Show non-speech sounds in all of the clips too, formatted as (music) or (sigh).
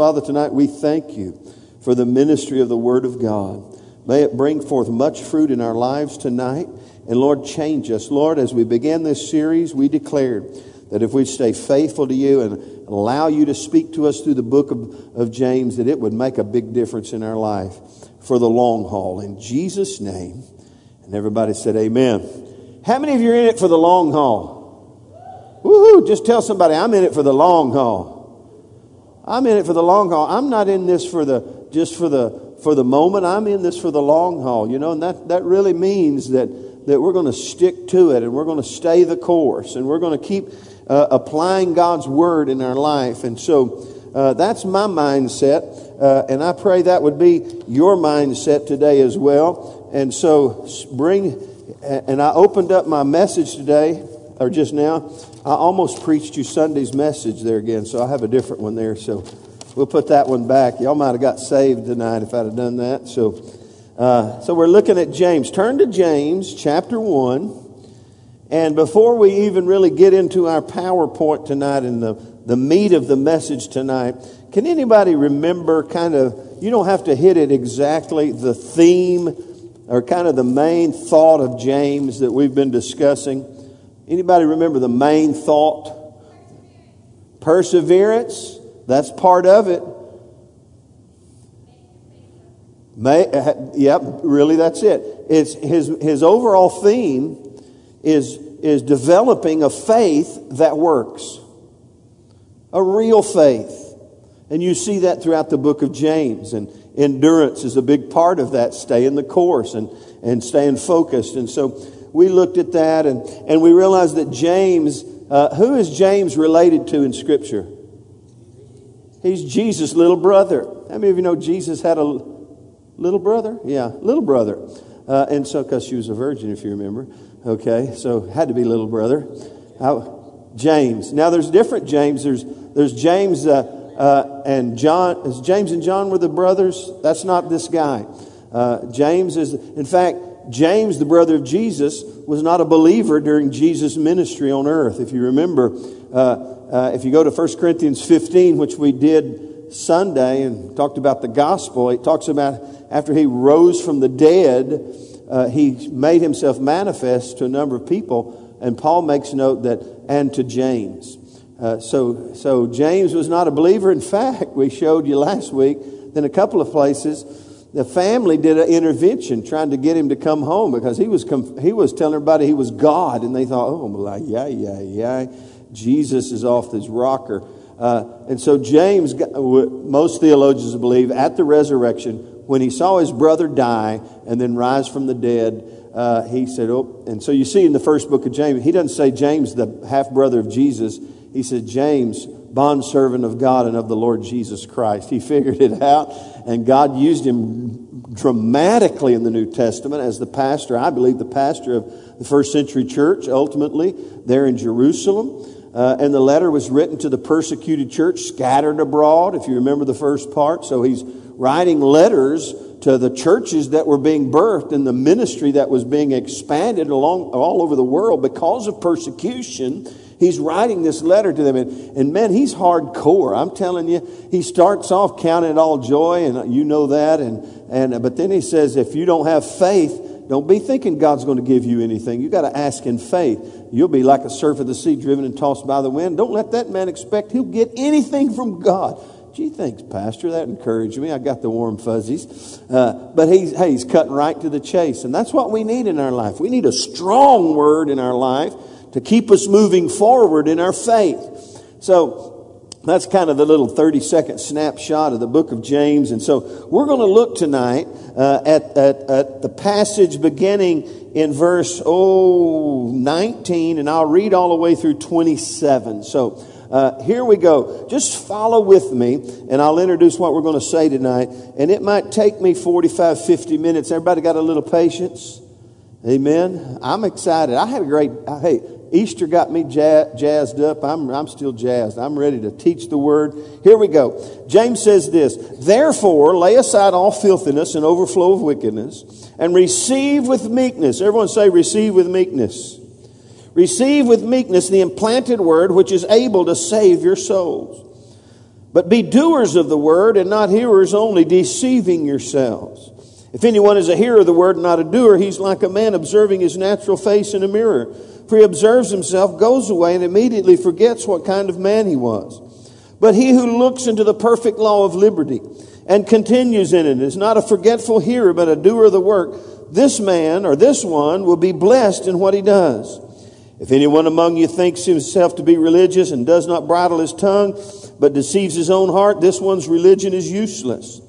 Father, tonight we thank you for the ministry of the Word of God. May it bring forth much fruit in our lives tonight. And Lord, change us. Lord, as we begin this series, we declared that if we stay faithful to you and allow you to speak to us through the book of, of James, that it would make a big difference in our life for the long haul. In Jesus' name. And everybody said, Amen. How many of you are in it for the long haul? Woohoo! Just tell somebody, I'm in it for the long haul. I'm in it for the long haul. I'm not in this for the just for the for the moment. I'm in this for the long haul. You know, and that that really means that that we're going to stick to it and we're going to stay the course and we're going to keep uh, applying God's word in our life. And so uh, that's my mindset, uh, and I pray that would be your mindset today as well. And so bring. And I opened up my message today, or just now. I almost preached you Sunday's message there again, so I have a different one there. So we'll put that one back. Y'all might have got saved tonight if I'd have done that. So, uh, so we're looking at James. Turn to James chapter one, and before we even really get into our PowerPoint tonight and the the meat of the message tonight, can anybody remember kind of? You don't have to hit it exactly. The theme or kind of the main thought of James that we've been discussing. Anybody remember the main thought? Perseverance. That's part of it. May, uh, yep, really, that's it. It's his, his overall theme is, is developing a faith that works, a real faith. And you see that throughout the book of James. And endurance is a big part of that, staying the course and, and staying focused. And so we looked at that and, and we realized that James, uh, who is James related to in Scripture? He's Jesus' little brother. How many of you know Jesus had a little brother? Yeah, little brother. Uh, and so, because she was a virgin, if you remember. Okay, so had to be little brother. James. Now, there's different James. There's, there's James uh, uh and John. James and John were the brothers? That's not this guy. Uh, James is, in fact, James, the brother of Jesus, was not a believer during Jesus' ministry on earth. If you remember, uh, uh, if you go to 1 Corinthians 15, which we did Sunday and talked about the gospel, it talks about after he rose from the dead, uh, he made himself manifest to a number of people. And Paul makes note that, and to James. Uh, so, so James was not a believer. In fact, we showed you last week, in a couple of places, the family did an intervention trying to get him to come home because he was, he was telling everybody he was God. And they thought, oh, like, yeah, yeah, yeah. Jesus is off this rocker. Uh, and so James, most theologians believe, at the resurrection, when he saw his brother die and then rise from the dead, uh, he said, oh, and so you see in the first book of James, he doesn't say James, the half brother of Jesus. He said, James, bondservant of God and of the Lord Jesus Christ. He figured it out, and God used him dramatically in the New Testament as the pastor, I believe, the pastor of the first century church, ultimately, there in Jerusalem. Uh, and the letter was written to the persecuted church scattered abroad, if you remember the first part. So he's writing letters to the churches that were being birthed and the ministry that was being expanded along all over the world because of persecution he's writing this letter to them. And, and man, he's hardcore. I'm telling you, he starts off counting it all joy, and you know that. And, and, but then he says, if you don't have faith, don't be thinking God's going to give you anything. You got to ask in faith. You'll be like a surf of the sea driven and tossed by the wind. Don't let that man expect he'll get anything from God. Gee, thanks, Pastor. That encouraged me. I got the warm fuzzies. Uh, but he's, hey, he's cutting right to the chase. And that's what we need in our life. We need a strong word in our life to keep us moving forward in our faith. So that's kind of the little 30 second snapshot of the book of James. And so we're going to look tonight uh, at, at, at the passage beginning in verse oh 19, and I'll read all the way through 27. So uh, here we go. Just follow with me, and I'll introduce what we're going to say tonight. And it might take me 45, 50 minutes. Everybody got a little patience? Amen. I'm excited. I had a great, hey, Easter got me jazzed up. I'm, I'm still jazzed. I'm ready to teach the word. Here we go. James says this Therefore, lay aside all filthiness and overflow of wickedness, and receive with meekness. Everyone say, receive with meekness. Receive with meekness the implanted word which is able to save your souls. But be doers of the word and not hearers only, deceiving yourselves. If anyone is a hearer of the word and not a doer, he's like a man observing his natural face in a mirror. Observes himself, goes away, and immediately forgets what kind of man he was. But he who looks into the perfect law of liberty and continues in it is not a forgetful hearer, but a doer of the work. This man or this one will be blessed in what he does. If anyone among you thinks himself to be religious and does not bridle his tongue, but deceives his own heart, this one's religion is useless.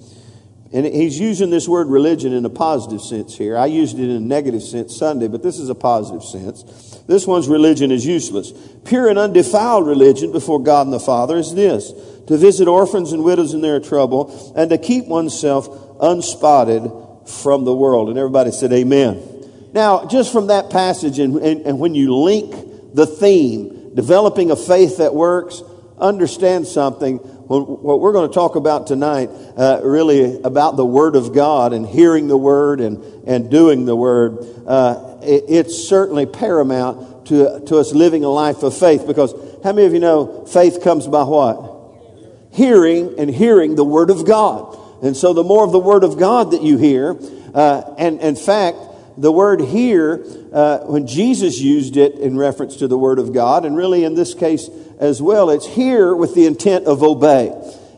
And he's using this word religion in a positive sense here. I used it in a negative sense Sunday, but this is a positive sense. This one's religion is useless. Pure and undefiled religion before God and the Father is this to visit orphans and widows in their trouble and to keep oneself unspotted from the world. And everybody said, Amen. Now, just from that passage, and, and, and when you link the theme, developing a faith that works, understand something. What we're going to talk about tonight, uh, really about the Word of God and hearing the Word and, and doing the Word, uh, it, it's certainly paramount to, to us living a life of faith because how many of you know faith comes by what? Hearing and hearing the Word of God. And so the more of the Word of God that you hear, uh, and in fact, the word here, uh, when Jesus used it in reference to the Word of God, and really in this case as well, it's here with the intent of obey.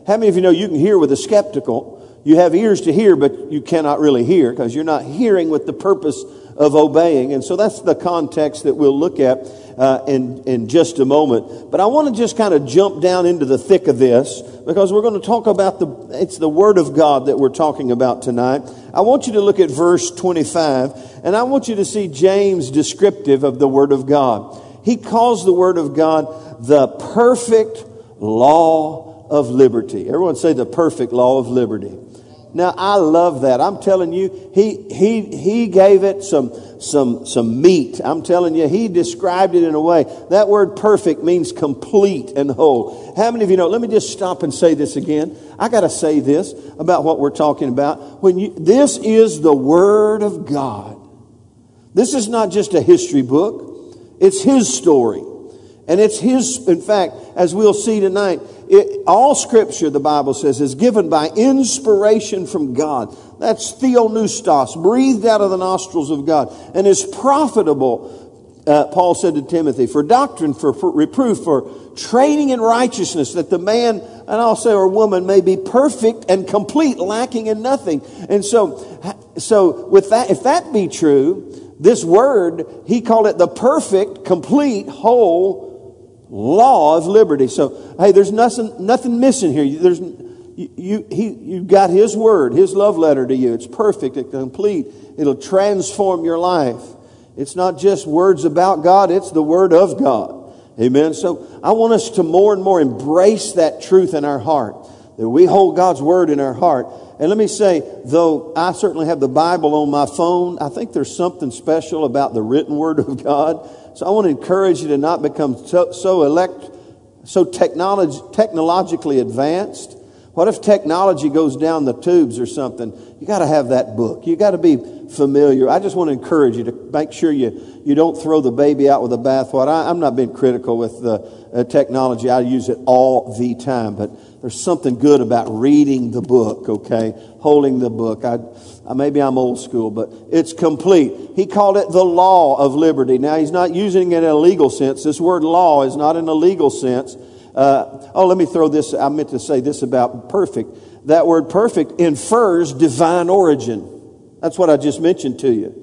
How many of you know you can hear with a skeptical? You have ears to hear, but you cannot really hear because you're not hearing with the purpose of obeying. And so that's the context that we'll look at uh, in, in just a moment. But I want to just kind of jump down into the thick of this because we're going to talk about the, it's the Word of God that we're talking about tonight. I want you to look at verse 25 and I want you to see James descriptive of the Word of God. He calls the Word of God the perfect law of liberty. Everyone say the perfect law of liberty. Now I love that. I'm telling you, he he he gave it some some some meat. I'm telling you, he described it in a way. That word perfect means complete and whole. How many of you know? Let me just stop and say this again. I got to say this about what we're talking about. When you this is the word of God. This is not just a history book. It's his story. And it's his in fact, as we'll see tonight, it, all scripture, the Bible says, is given by inspiration from God. That's theopneustos, breathed out of the nostrils of God, and is profitable, uh, Paul said to Timothy, for doctrine, for, for reproof, for training in righteousness, that the man, and I'll say, or woman, may be perfect and complete, lacking in nothing. And so, so with that, if that be true, this word, he called it the perfect, complete, whole, law of liberty. So, hey, there's nothing, nothing missing here. There's, you, he, you've got His word, His love letter to you. It's perfect, it's complete. It'll transform your life. It's not just words about God, it's the word of God. Amen. So I want us to more and more embrace that truth in our heart, that we hold God's word in our heart. And let me say, though I certainly have the Bible on my phone, I think there's something special about the written word of God so I want to encourage you to not become so, so elect, so technology, technologically advanced. What if technology goes down the tubes or something? You got to have that book. You got to be familiar. I just want to encourage you to make sure you, you don't throw the baby out with the bathwater. I'm not being critical with the uh, technology. I use it all the time, but there's something good about reading the book, okay? Holding the book. I, maybe I'm old school, but it's complete. He called it the law of liberty. Now, he's not using it in a legal sense. This word law is not in a legal sense. Uh, oh, let me throw this. I meant to say this about perfect. That word perfect infers divine origin. That's what I just mentioned to you.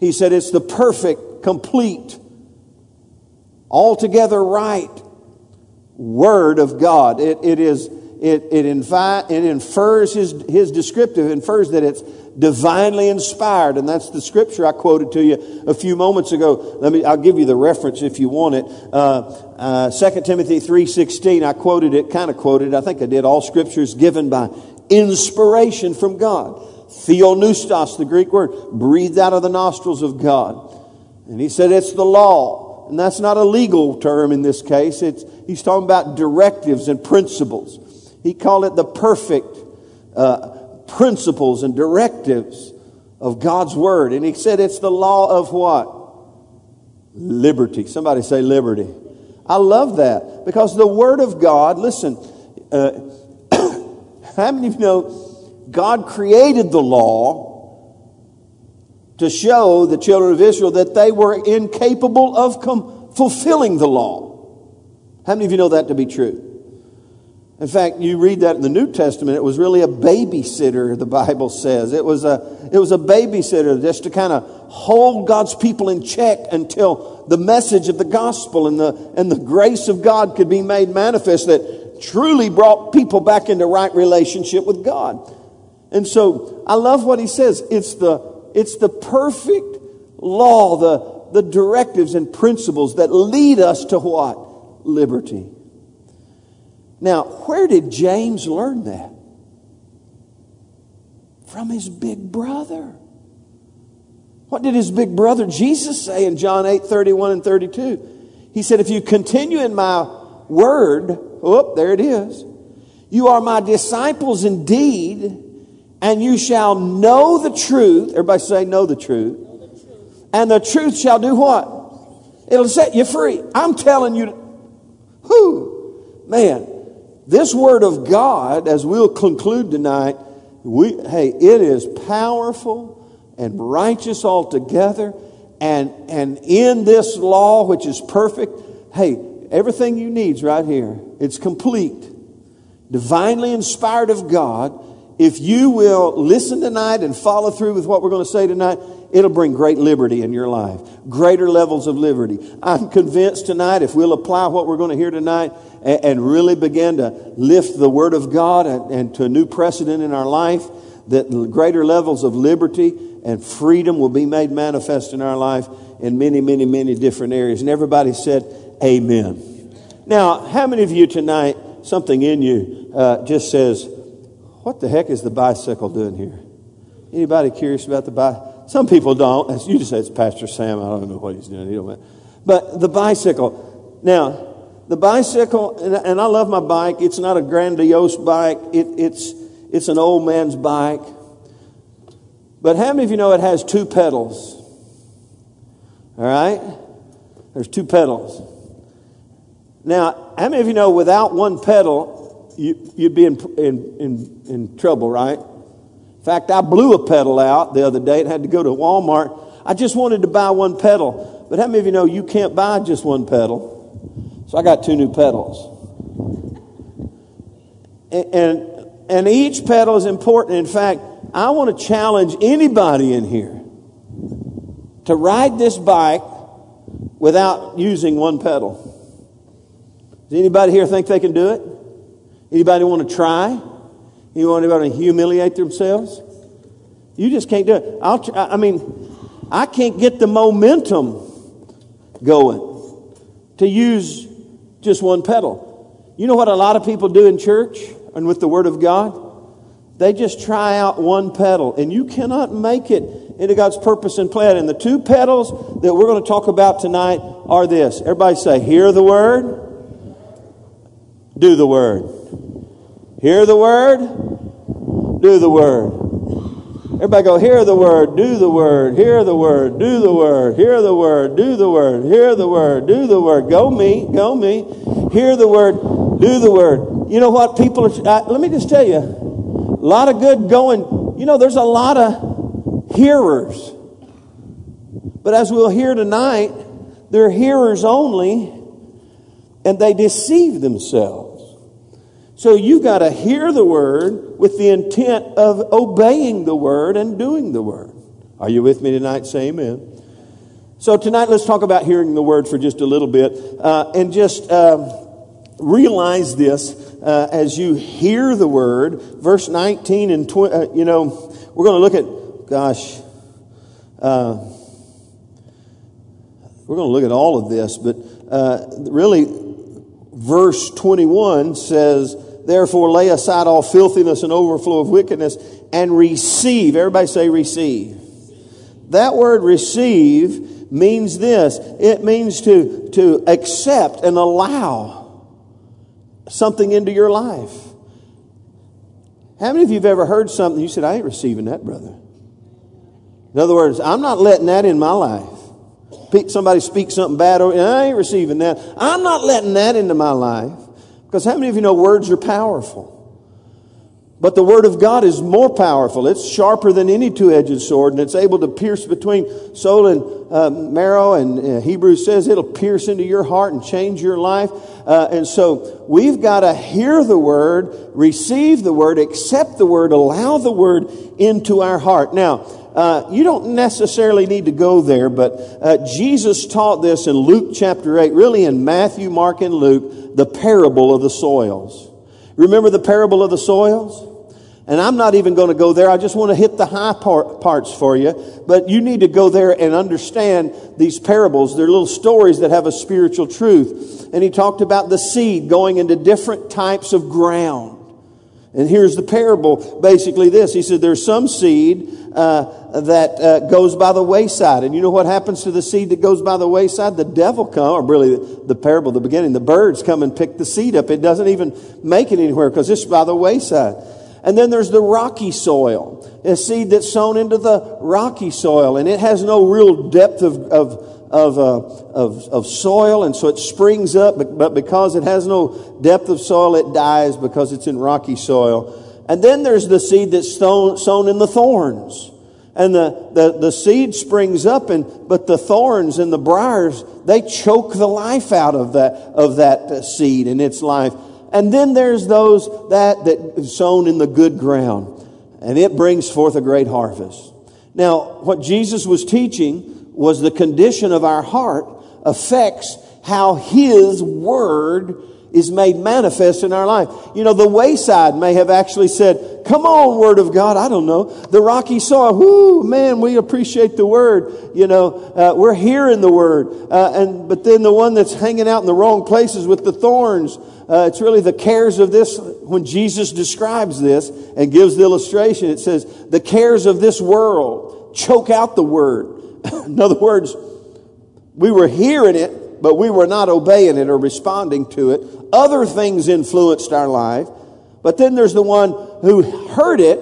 He said it's the perfect, complete, altogether right Word of God. It, it is, it, it, infi- it infers his, his descriptive, infers that it's divinely inspired. And that's the scripture I quoted to you a few moments ago. Let me, I'll give you the reference if you want it. Uh, uh, 2 Timothy 3.16, I quoted it, kind of quoted, I think I did. All scripture is given by inspiration from God. Theopneustos, the Greek word, breathed out of the nostrils of God. And he said it's the law and that's not a legal term in this case. It's, he's talking about directives and principles. He called it the perfect uh, principles and directives of God's Word. And he said it's the law of what? Liberty. Somebody say liberty. I love that because the Word of God, listen, uh, (coughs) How many of you know God created the law to show the children of Israel that they were incapable of com- fulfilling the law? How many of you know that to be true? In fact, you read that in the New Testament, it was really a babysitter, the Bible says. It was a, it was a babysitter just to kind of hold God's people in check until the message of the gospel and the, and the grace of God could be made manifest that truly brought people back into right relationship with God. And so I love what he says. It's the, it's the perfect law, the, the directives and principles that lead us to what? Liberty. Now, where did James learn that? From his big brother. What did his big brother Jesus say in John 8 31 and 32? He said, If you continue in my word, oh, there it is. You are my disciples indeed, and you shall know the truth. Everybody say, know the truth. Know the truth. And the truth shall do what? It'll set you free. I'm telling you, who? Man, this word of God, as we'll conclude tonight, we, hey, it is powerful and righteous altogether. And, and in this law, which is perfect, hey, everything you need's right here. It's complete. Divinely inspired of God. If you will listen tonight and follow through with what we're going to say tonight, it'll bring great liberty in your life, greater levels of liberty. I'm convinced tonight, if we'll apply what we're going to hear tonight and, and really begin to lift the Word of God and, and to a new precedent in our life, that greater levels of liberty and freedom will be made manifest in our life in many, many, many different areas. And everybody said, Amen. Now, how many of you tonight, something in you uh, just says, What the heck is the bicycle doing here? Anybody curious about the bicycle? Some people don't. You just say, it's Pastor Sam. I don't know what he's doing. He don't but the bicycle. Now, the bicycle, and, I love my bike. It's not a grandiose bike. It, it's, it's an old man's bike. But how many of you know it has two pedals? All right? There's two pedals. Now, how many of you know without one pedal, you, would be in, in, in, in trouble, right? In fact, I blew a pedal out the other day and had to go to Walmart. I just wanted to buy one pedal. But how many of you know you can't buy just one pedal? So I got two new pedals. And, and, and each pedal is important. In fact, I want to challenge anybody in here to ride this bike without using one pedal. Does anybody here think they can do it? Anybody want to try? You want to humiliate themselves? You just can't do it. I'll, I mean, I can't get the momentum going to use just one pedal. You know what a lot of people do in church and with the Word of God? They just try out one pedal, and you cannot make it into God's purpose and plan. And the two pedals that we're going to talk about tonight are this. Everybody say, Hear the Word, do the Word. Hear the word, do the word. Everybody go, hear the word, do the word, hear the word, do the word, hear the word, do the word, hear the word, do the word. Go me, go me. Hear the word, do the word. You know what? People are, uh, let me just tell you, a lot of good going. You know, there's a lot of hearers. But as we'll hear tonight, they're hearers only, and they deceive themselves. So you got to hear the word with the intent of obeying the word and doing the word. Are you with me tonight? Say amen. So tonight, let's talk about hearing the word for just a little bit uh, and just uh, realize this uh, as you hear the word. Verse 19 and 20, uh, you know, we're going to look at, gosh, uh, we're going to look at all of this, but uh, really, verse 21 says, Therefore, lay aside all filthiness and overflow of wickedness and receive. Everybody say receive. That word receive means this it means to, to accept and allow something into your life. How many of you have ever heard something you said, I ain't receiving that, brother? In other words, I'm not letting that in my life. Somebody speaks something bad, or I ain't receiving that. I'm not letting that into my life. Because how many of you know words are powerful? But the Word of God is more powerful. It's sharper than any two edged sword, and it's able to pierce between soul and uh, marrow. And uh, Hebrews says it'll pierce into your heart and change your life. Uh, and so we've got to hear the Word, receive the Word, accept the Word, allow the Word into our heart. Now, uh, you don't necessarily need to go there, but uh, Jesus taught this in Luke chapter 8, really in Matthew, Mark, and Luke, the parable of the soils. Remember the parable of the soils? And I'm not even going to go there. I just want to hit the high part, parts for you. But you need to go there and understand these parables. They're little stories that have a spiritual truth. And he talked about the seed going into different types of ground. And here's the parable basically this. He said, There's some seed uh, that uh, goes by the wayside. And you know what happens to the seed that goes by the wayside? The devil come, or really the, the parable, the beginning, the birds come and pick the seed up. It doesn't even make it anywhere because it's by the wayside. And then there's the rocky soil, a seed that's sown into the rocky soil, and it has no real depth of, of, of, uh, of, of, soil, and so it springs up, but, but because it has no depth of soil, it dies because it's in rocky soil. And then there's the seed that's sown, sown in the thorns. And the, the, the seed springs up, and, but the thorns and the briars, they choke the life out of that, of that seed and its life. And then there's those that, that sown in the good ground, and it brings forth a great harvest. Now, what Jesus was teaching was the condition of our heart affects how His Word is made manifest in our life. You know, the wayside may have actually said, come on, Word of God. I don't know. The rocky soil, whoo, man, we appreciate the Word. You know, uh, we're hearing the Word. Uh, and, but then the one that's hanging out in the wrong places with the thorns, uh, it's really the cares of this. When Jesus describes this and gives the illustration, it says, the cares of this world choke out the word. (coughs) In other words, we were hearing it, but we were not obeying it or responding to it. Other things influenced our life. But then there's the one who heard it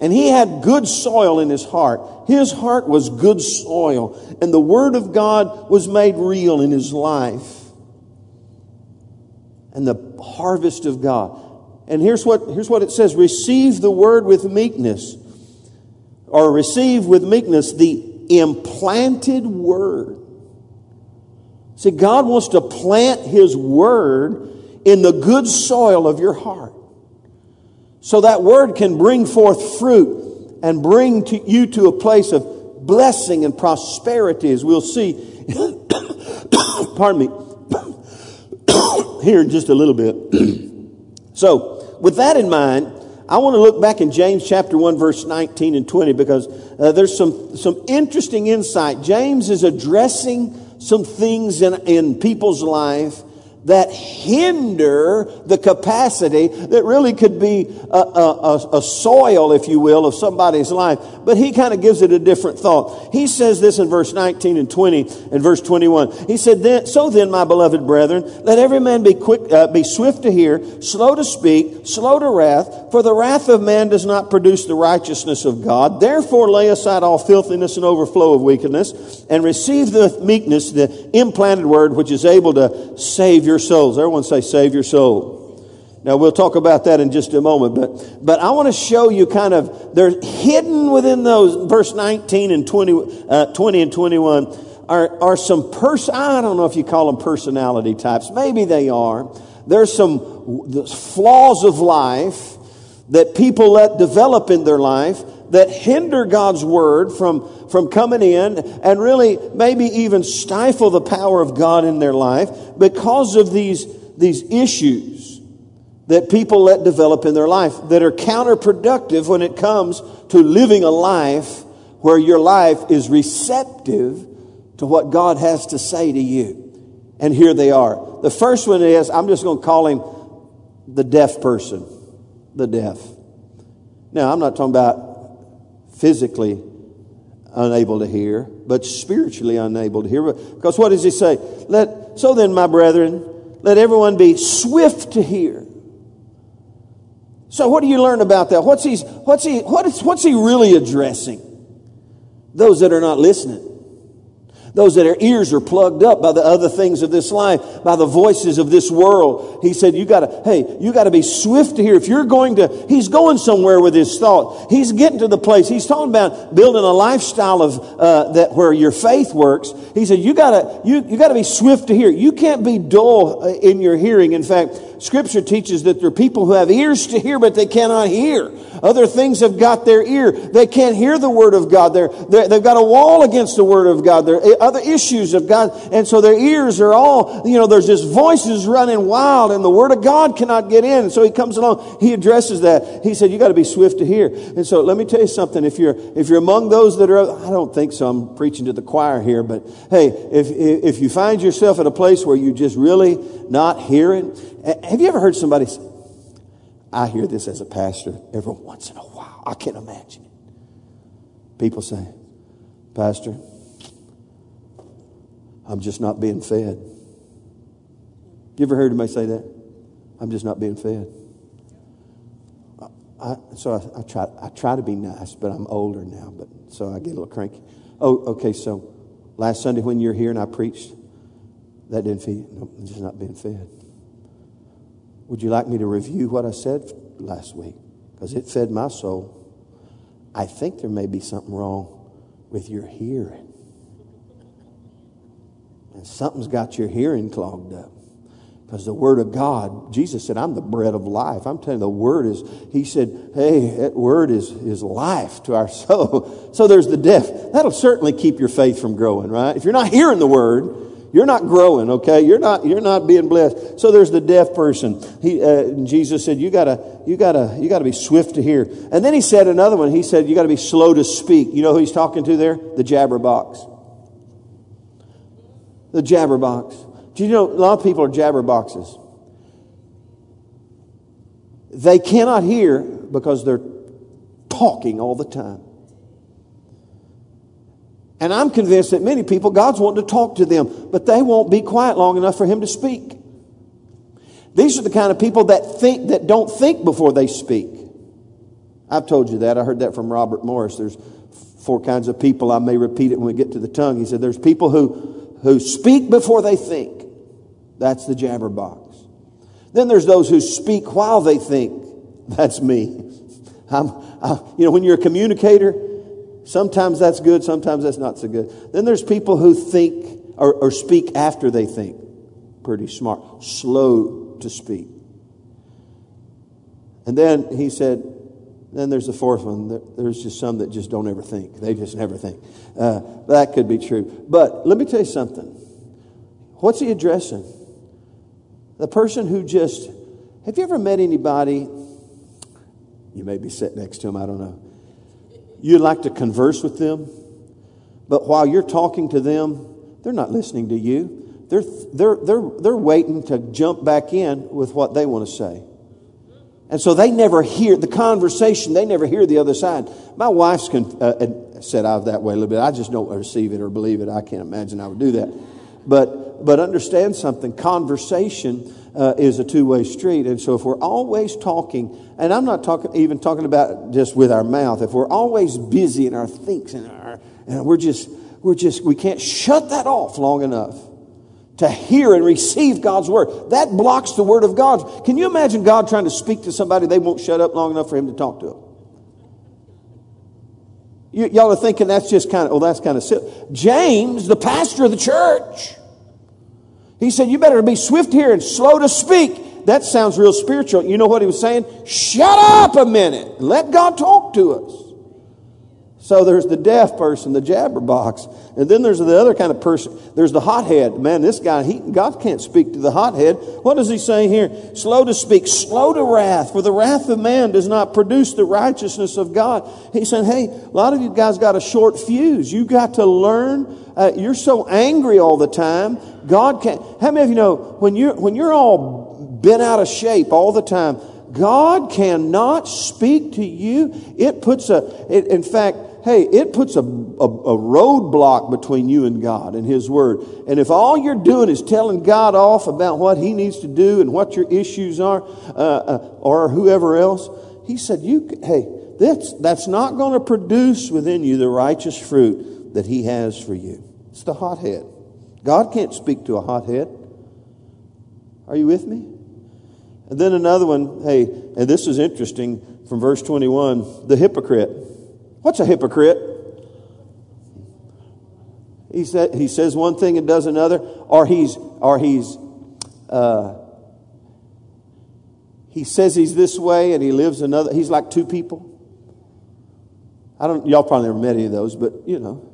and he had good soil in his heart. His heart was good soil and the word of God was made real in his life and the harvest of God. And here's what, here's what it says receive the word with meekness, or receive with meekness the implanted word. See, God wants to plant His word in the good soil of your heart. So that word can bring forth fruit and bring to you to a place of blessing and prosperity, as we'll see. (coughs) Pardon me (coughs) here in just a little bit. (coughs) so, with that in mind, I want to look back in James chapter 1, verse 19 and 20, because uh, there's some, some interesting insight. James is addressing some things in, in people's life that hinder the capacity that really could be a, a, a, soil, if you will, of somebody's life. But he kind of gives it a different thought. He says this in verse 19 and 20 and verse 21. He said, then, So then, my beloved brethren, let every man be quick, uh, be swift to hear, slow to speak, slow to wrath, for the wrath of man does not produce the righteousness of God. Therefore, lay aside all filthiness and overflow of wickedness, and receive the meekness, the implanted word, which is able to save your your souls. Everyone say, save your soul. Now we'll talk about that in just a moment, but, but I want to show you kind of, they're hidden within those, verse 19 and 20, uh, 20 and 21 are, are some person, I don't know if you call them personality types. Maybe they are. There's some flaws of life that people let develop in their life that hinder God's word from, from coming in and really maybe even stifle the power of God in their life because of these, these issues that people let develop in their life that are counterproductive when it comes to living a life where your life is receptive to what God has to say to you. And here they are. The first one is, I'm just going to call him the deaf person. The deaf. Now, I'm not talking about physically unable to hear, but spiritually unable to hear. Because what does he say? Let, so then, my brethren, let everyone be swift to hear. So what do you learn about that? What's he, what's he, what is, what's he really addressing? Those that are not listening. Those that their ears are plugged up by the other things of this life, by the voices of this world. He said, you gotta, hey, you gotta be swift to hear. If you're going to, he's going somewhere with his thought. He's getting to the place. He's talking about building a lifestyle of, uh, that where your faith works. He said, you gotta, you, you gotta be swift to hear. You can't be dull uh, in your hearing. In fact, Scripture teaches that there are people who have ears to hear, but they cannot hear. Other things have got their ear. They can't hear the Word of God. They're, they have got a wall against the Word of God. There are eh, other issues of God. And so their ears are all, you know, there's just voices running wild and the Word of God cannot get in. And so he comes along, he addresses that. He said, you got to be swift to hear. And so let me tell you something. If you're, if you're among those that are, I don't think so. I'm preaching to the choir here, but hey, if, if you find yourself at a place where you just really not hearing, have you ever heard somebody say, I hear this as a pastor every once in a while. I can't imagine it. People say, Pastor, I'm just not being fed. You ever heard anybody say that? I'm just not being fed. I, so I, I, try, I try to be nice, but I'm older now, but so I get a little cranky. Oh, okay, so last Sunday when you were here and I preached, that didn't feed. No, I'm just not being fed. Would you like me to review what I said last week? Because it fed my soul. I think there may be something wrong with your hearing. And something's got your hearing clogged up. Because the Word of God, Jesus said, I'm the bread of life. I'm telling you, the Word is, He said, hey, that Word is, is life to our (laughs) soul. So there's the deaf. That'll certainly keep your faith from growing, right? If you're not hearing the Word, you're not growing, okay? You're not, you're not being blessed. So there's the deaf person. He, uh, Jesus said, you gotta, you gotta, you gotta be swift to hear. And then he said another one. He said, you gotta be slow to speak. You know who he's talking to there? The jabberbox. The jabberbox. Do you know a lot of people are jabberboxes? They cannot hear because they're talking all the time. And I'm convinced that many people, God's wanting to talk to them, but they won't be quiet long enough for Him to speak. These are the kind of people that think, that don't think before they speak. I've told you that. I heard that from Robert Morris. There's four kinds of people. I may repeat it when we get to the tongue. He said, there's people who, who speak before they think. That's the jabberbox. Then there's those who speak while they think. That's me. (laughs) I'm, I, you know, when you're a communicator, Sometimes that's good, sometimes that's not so good. Then there's people who think or, or speak after they think. Pretty smart. Slow to speak. And then he said, then there's the fourth one. There's just some that just don't ever think. They just never think. Uh, that could be true. But let me tell you something. What's he addressing? The person who just, have you ever met anybody? You may be sitting next to him, I don't know You'd like to converse with them, but while you're talking to them, they're not listening to you. They're, they're, they're, they're waiting to jump back in with what they want to say. And so they never hear the conversation, they never hear the other side. My wife's con- uh, said I was that way a little bit. I just don't receive it or believe it. I can't imagine I would do that. But, but understand something conversation uh, is a two way street. And so if we're always talking, and I'm not talking even talking about just with our mouth, if we're always busy in our thinks and, our, and we're just, we're just, we can't shut that off long enough to hear and receive God's word. That blocks the word of God. Can you imagine God trying to speak to somebody they won't shut up long enough for him to talk to them? You, y'all are thinking that's just kind of, oh, that's kind of silly. James, the pastor of the church, he said, You better be swift here and slow to speak. That sounds real spiritual. You know what he was saying? Shut up a minute. Let God talk to us. So there's the deaf person, the jabberbox. And then there's the other kind of person. There's the hothead. Man, this guy, he, God can't speak to the hothead. What does he say here? Slow to speak, slow to wrath, for the wrath of man does not produce the righteousness of God. He's saying, hey, a lot of you guys got a short fuse. You got to learn. Uh, you're so angry all the time. God can't. How many of you know when you're, when you're all bent out of shape all the time, God cannot speak to you. It puts a, it, in fact, hey, it puts a, a, a roadblock between you and God and His Word. And if all you're doing is telling God off about what He needs to do and what your issues are, uh, uh, or whoever else, He said, you, hey, that's, that's not going to produce within you the righteous fruit that He has for you. It's the hothead. God can't speak to a hothead. Are you with me? And then another one, hey, and this is interesting from verse 21 the hypocrite. What's a hypocrite? He, said, he says one thing and does another, or he's, or he's, uh, he says he's this way and he lives another. He's like two people. I don't, y'all probably never met any of those, but you know.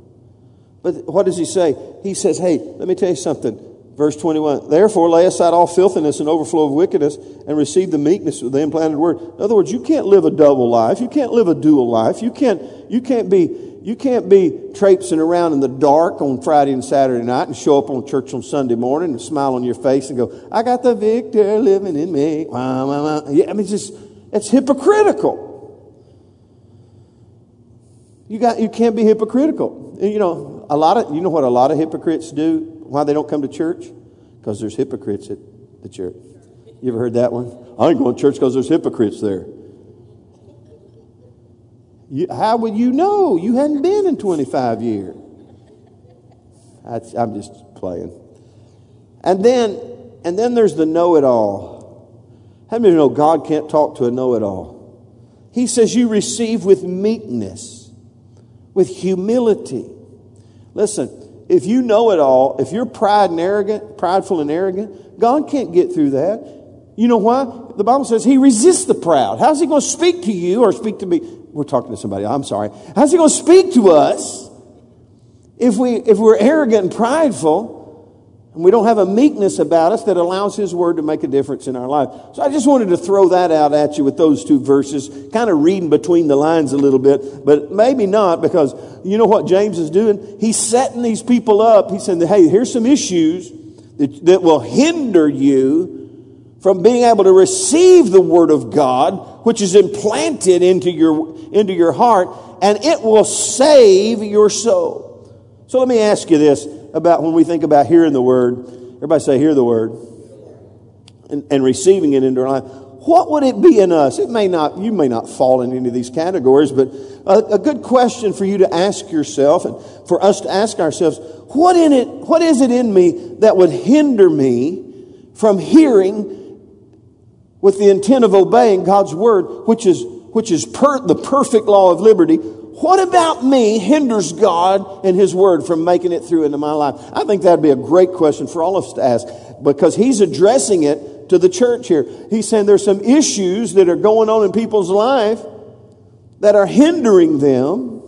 But what does he say? He says, hey, let me tell you something. Verse 21 Therefore, lay aside all filthiness and overflow of wickedness and receive the meekness of the implanted word. In other words, you can't live a double life. You can't live a dual life. You can't, you can't be. You can't be traipsing around in the dark on Friday and Saturday night and show up on church on Sunday morning and smile on your face and go, I got the victor living in me. Yeah, I mean, it's just, it's hypocritical. You got, you can't be hypocritical. You know, a lot of, you know what a lot of hypocrites do? why they don't come to church? Because there's hypocrites at the church. You ever heard that one? I ain't going to church because there's hypocrites there. You, how would you know? You hadn't been in 25 years. I, I'm just playing. And then, and then there's the know-it-all. How many know God can't talk to a know-it-all? He says you receive with meekness, with humility. Listen, if you know it all, if you're pride and arrogant, prideful and arrogant, God can't get through that. You know why? The Bible says he resists the proud. How's he going to speak to you or speak to me? We're talking to somebody. I'm sorry. How's he going to speak to us if we if we're arrogant and prideful? And we don't have a meekness about us that allows His Word to make a difference in our life. So I just wanted to throw that out at you with those two verses, kind of reading between the lines a little bit, but maybe not because you know what James is doing? He's setting these people up. He's saying, hey, here's some issues that, that will hinder you from being able to receive the Word of God, which is implanted into your, into your heart, and it will save your soul. So let me ask you this about when we think about hearing the word. Everybody say, hear the word. And, and receiving it into our life. What would it be in us? It may not, you may not fall in any of these categories, but a, a good question for you to ask yourself and for us to ask ourselves, what in it, what is it in me that would hinder me from hearing with the intent of obeying God's word, which is, which is per, the perfect law of liberty, what about me hinders God and His Word from making it through into my life? I think that'd be a great question for all of us to ask because He's addressing it to the church here. He's saying there's some issues that are going on in people's life that are hindering them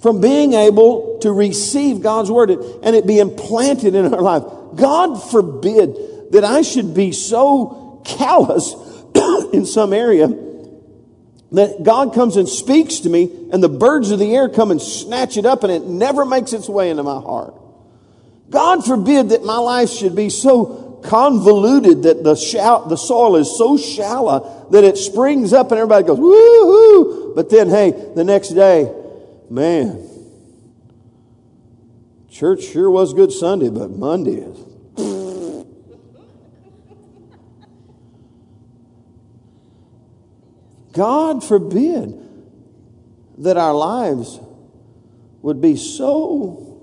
from being able to receive God's Word and it be implanted in our life. God forbid that I should be so callous (coughs) in some area that God comes and speaks to me, and the birds of the air come and snatch it up, and it never makes its way into my heart. God forbid that my life should be so convoluted that the, shall, the soil is so shallow that it springs up and everybody goes, woo But then, hey, the next day, man, church sure was good Sunday, but Monday is God forbid that our lives would be so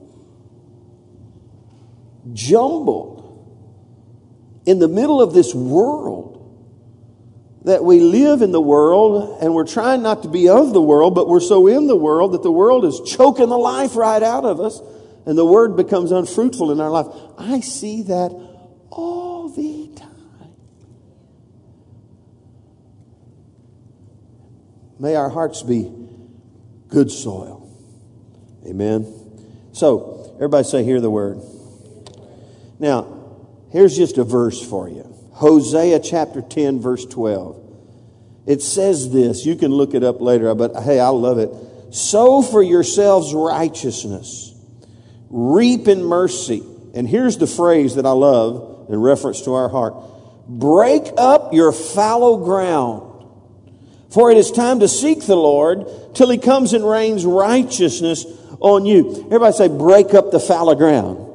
jumbled in the middle of this world that we live in the world and we're trying not to be of the world, but we're so in the world that the world is choking the life right out of us and the word becomes unfruitful in our life. I see that all the time. May our hearts be good soil. Amen. So, everybody say, hear the word. Now, here's just a verse for you Hosea chapter 10, verse 12. It says this. You can look it up later, but hey, I love it. Sow for yourselves righteousness, reap in mercy. And here's the phrase that I love in reference to our heart break up your fallow ground for it is time to seek the Lord till he comes and rains righteousness on you. Everybody say, break up the fallow ground.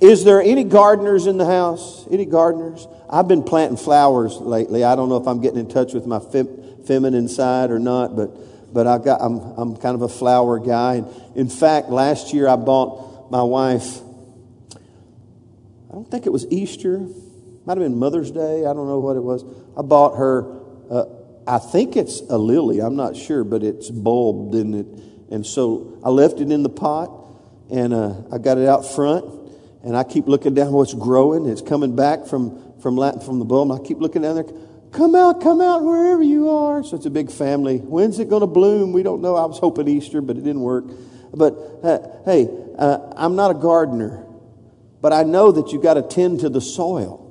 Is there any gardeners in the house? Any gardeners? I've been planting flowers lately. I don't know if I'm getting in touch with my fem- feminine side or not, but but I got I'm I'm kind of a flower guy. And in fact, last year I bought my wife, I don't think it was Easter, might have been Mother's Day, I don't know what it was. I bought her, uh, I think it's a lily, I'm not sure, but it's bulbed in it. And so I left it in the pot and uh, I got it out front and I keep looking down what's growing. It's coming back from, from, from the bulb. And I keep looking down there. Come out, come out wherever you are. So it's a big family. When's it going to bloom? We don't know. I was hoping Easter, but it didn't work. But uh, hey, uh, I'm not a gardener, but I know that you've got to tend to the soil.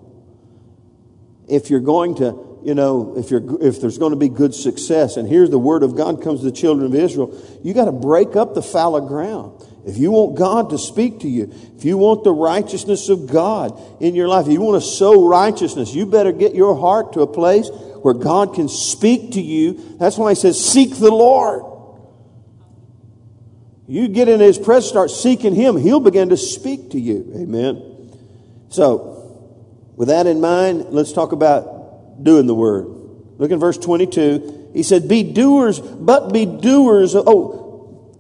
If you're going to, you know, if, you're, if there's going to be good success, and here's the word of God comes to the children of Israel, you got to break up the fallow ground. If you want God to speak to you, if you want the righteousness of God in your life, if you want to sow righteousness, you better get your heart to a place where God can speak to you. That's why he says, seek the Lord. You get in his presence, start seeking him, he'll begin to speak to you. Amen. So, with that in mind, let's talk about doing the word. Look in verse 22. He said, Be doers, but be doers. Oh,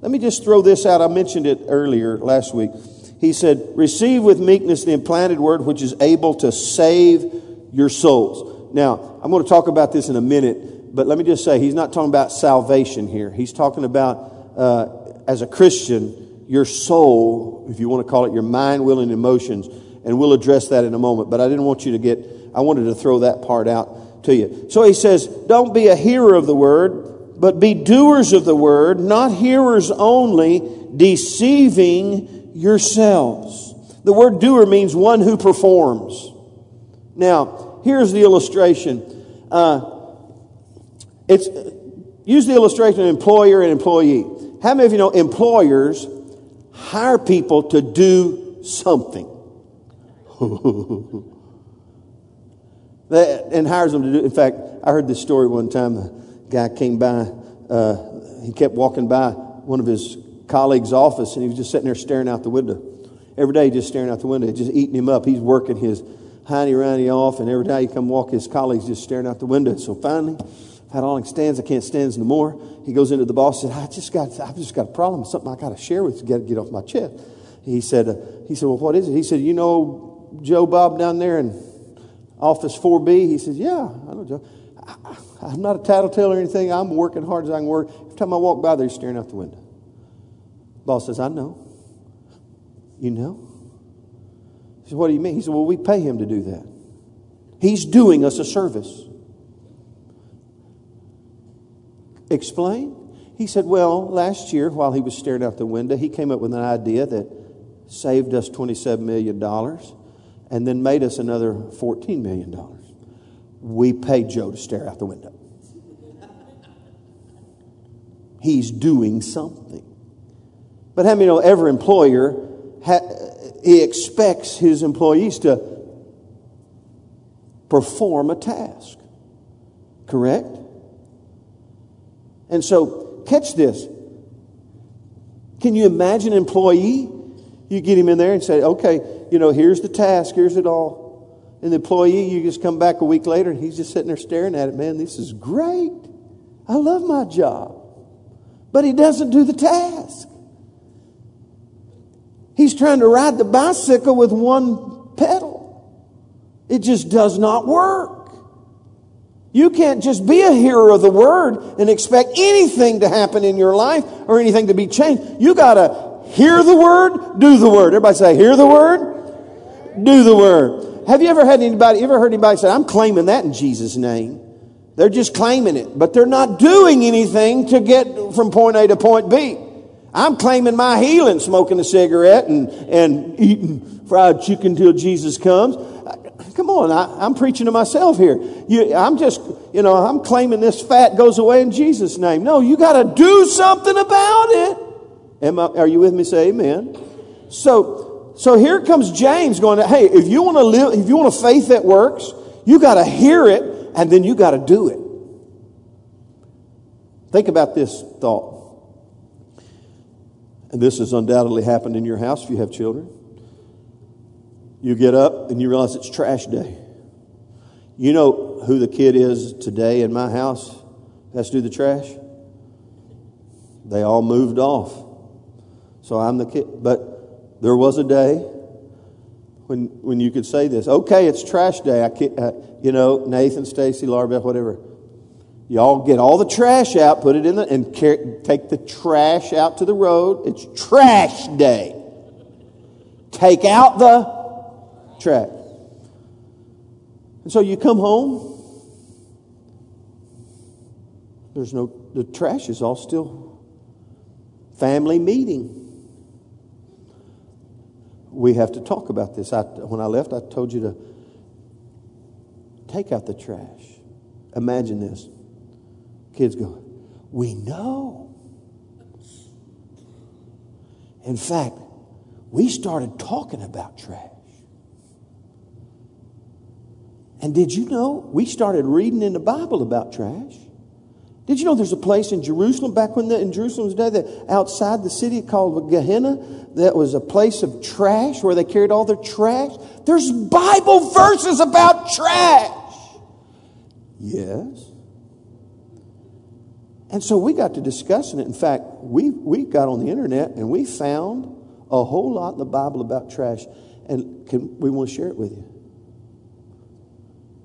let me just throw this out. I mentioned it earlier last week. He said, Receive with meekness the implanted word which is able to save your souls. Now, I'm going to talk about this in a minute, but let me just say, he's not talking about salvation here. He's talking about, uh, as a Christian, your soul, if you want to call it your mind, will, and emotions. And we'll address that in a moment. But I didn't want you to get, I wanted to throw that part out to you. So he says, Don't be a hearer of the word but be doers of the word, not hearers only, deceiving yourselves. The word doer means one who performs. Now, here's the illustration. Uh, it's use the illustration of employer and employee. How many of you know employers hire people to do something? (laughs) and hires them to do. In fact, I heard this story one time A guy came by, uh, he kept walking by one of his colleagues' office and he was just sitting there staring out the window. Every day, just staring out the window, just eating him up. He's working his hiney riney off, and every day he come walk, his colleagues just staring out the window. So finally, I had all he stands, I can't stand no more. He goes into the boss and said, I just got, I've just got a problem, something I got to share with you, got to get off my chest. He said, uh, he said, well, what is it? He said, you know Joe Bob down there in office 4B? He says, yeah, I know Joe. I, am not a tattletale or anything. I'm working hard as I can work. Every time I walk by there, he's staring out the window. Boss says, I know. You know? He said, What do you mean? He said, Well, we pay him to do that. He's doing us a service. Explain? He said, Well, last year, while he was staring out the window, he came up with an idea that saved us $27 million and then made us another $14 million we paid Joe to stare out the window. He's doing something. But how many know every employer, he expects his employees to perform a task. Correct? And so, catch this. Can you imagine an employee? You get him in there and say, okay, you know, here's the task, here's it all. And the employee, you just come back a week later and he's just sitting there staring at it. Man, this is great. I love my job. But he doesn't do the task. He's trying to ride the bicycle with one pedal. It just does not work. You can't just be a hearer of the word and expect anything to happen in your life or anything to be changed. You got to hear the word, do the word. Everybody say, hear the word, do the word. Have you ever had anybody, ever heard anybody say, I'm claiming that in Jesus' name? They're just claiming it, but they're not doing anything to get from point A to point B. I'm claiming my healing, smoking a cigarette and, and eating fried chicken till Jesus comes. Come on, I, am preaching to myself here. You, I'm just, you know, I'm claiming this fat goes away in Jesus' name. No, you got to do something about it. Am I, are you with me? Say amen. So so here comes James going, hey, if you want to live, if you want a faith that works, you got to hear it and then you got to do it. Think about this thought. And this has undoubtedly happened in your house if you have children. You get up and you realize it's trash day. You know who the kid is today in my house has to do the trash? They all moved off. So I'm the kid. But There was a day when, when you could say this. Okay, it's trash day. I can't, uh, you know, Nathan, Stacy, Laura Beth, whatever. Y'all get all the trash out, put it in the, and take the trash out to the road. It's trash day. Take out the trash. And so you come home. There's no, the trash is all still family meeting. We have to talk about this. I, when I left, I told you to take out the trash. Imagine this. Kids go, We know. In fact, we started talking about trash. And did you know we started reading in the Bible about trash? Did you know there's a place in Jerusalem, back when the, in Jerusalem's day, that outside the city called Gehenna, that was a place of trash where they carried all their trash? There's Bible verses about trash. Yes. And so we got to discussing it. In fact, we, we got on the internet and we found a whole lot in the Bible about trash. And can, we want to share it with you.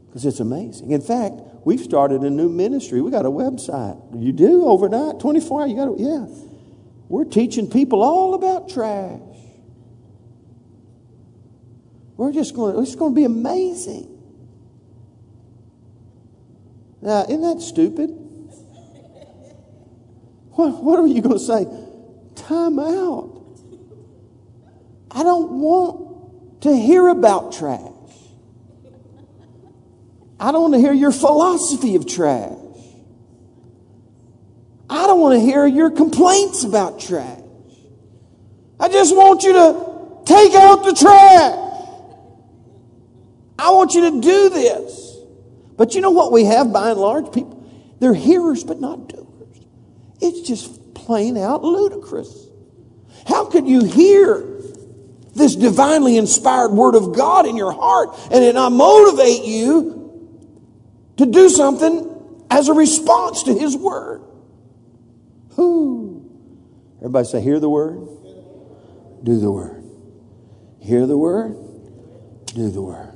Because it's amazing. In fact, we've started a new ministry. We got a website. You do overnight, 24 hours. You got to, yeah. We're teaching people all about trash. We're just going, it's going to be amazing. Now, isn't that stupid? (laughs) What, what are you going to say? Time out. I don't want to hear about trash. I don't want to hear your philosophy of trash. I don't want to hear your complaints about trash. I just want you to take out the trash. I want you to do this. But you know what we have by and large? People, they're hearers but not doers. It's just plain out ludicrous. How could you hear this divinely inspired word of God in your heart and it not motivate you to do something as a response to His Word. Who? Everybody say, hear the Word, do the Word. Hear the Word, do the Word.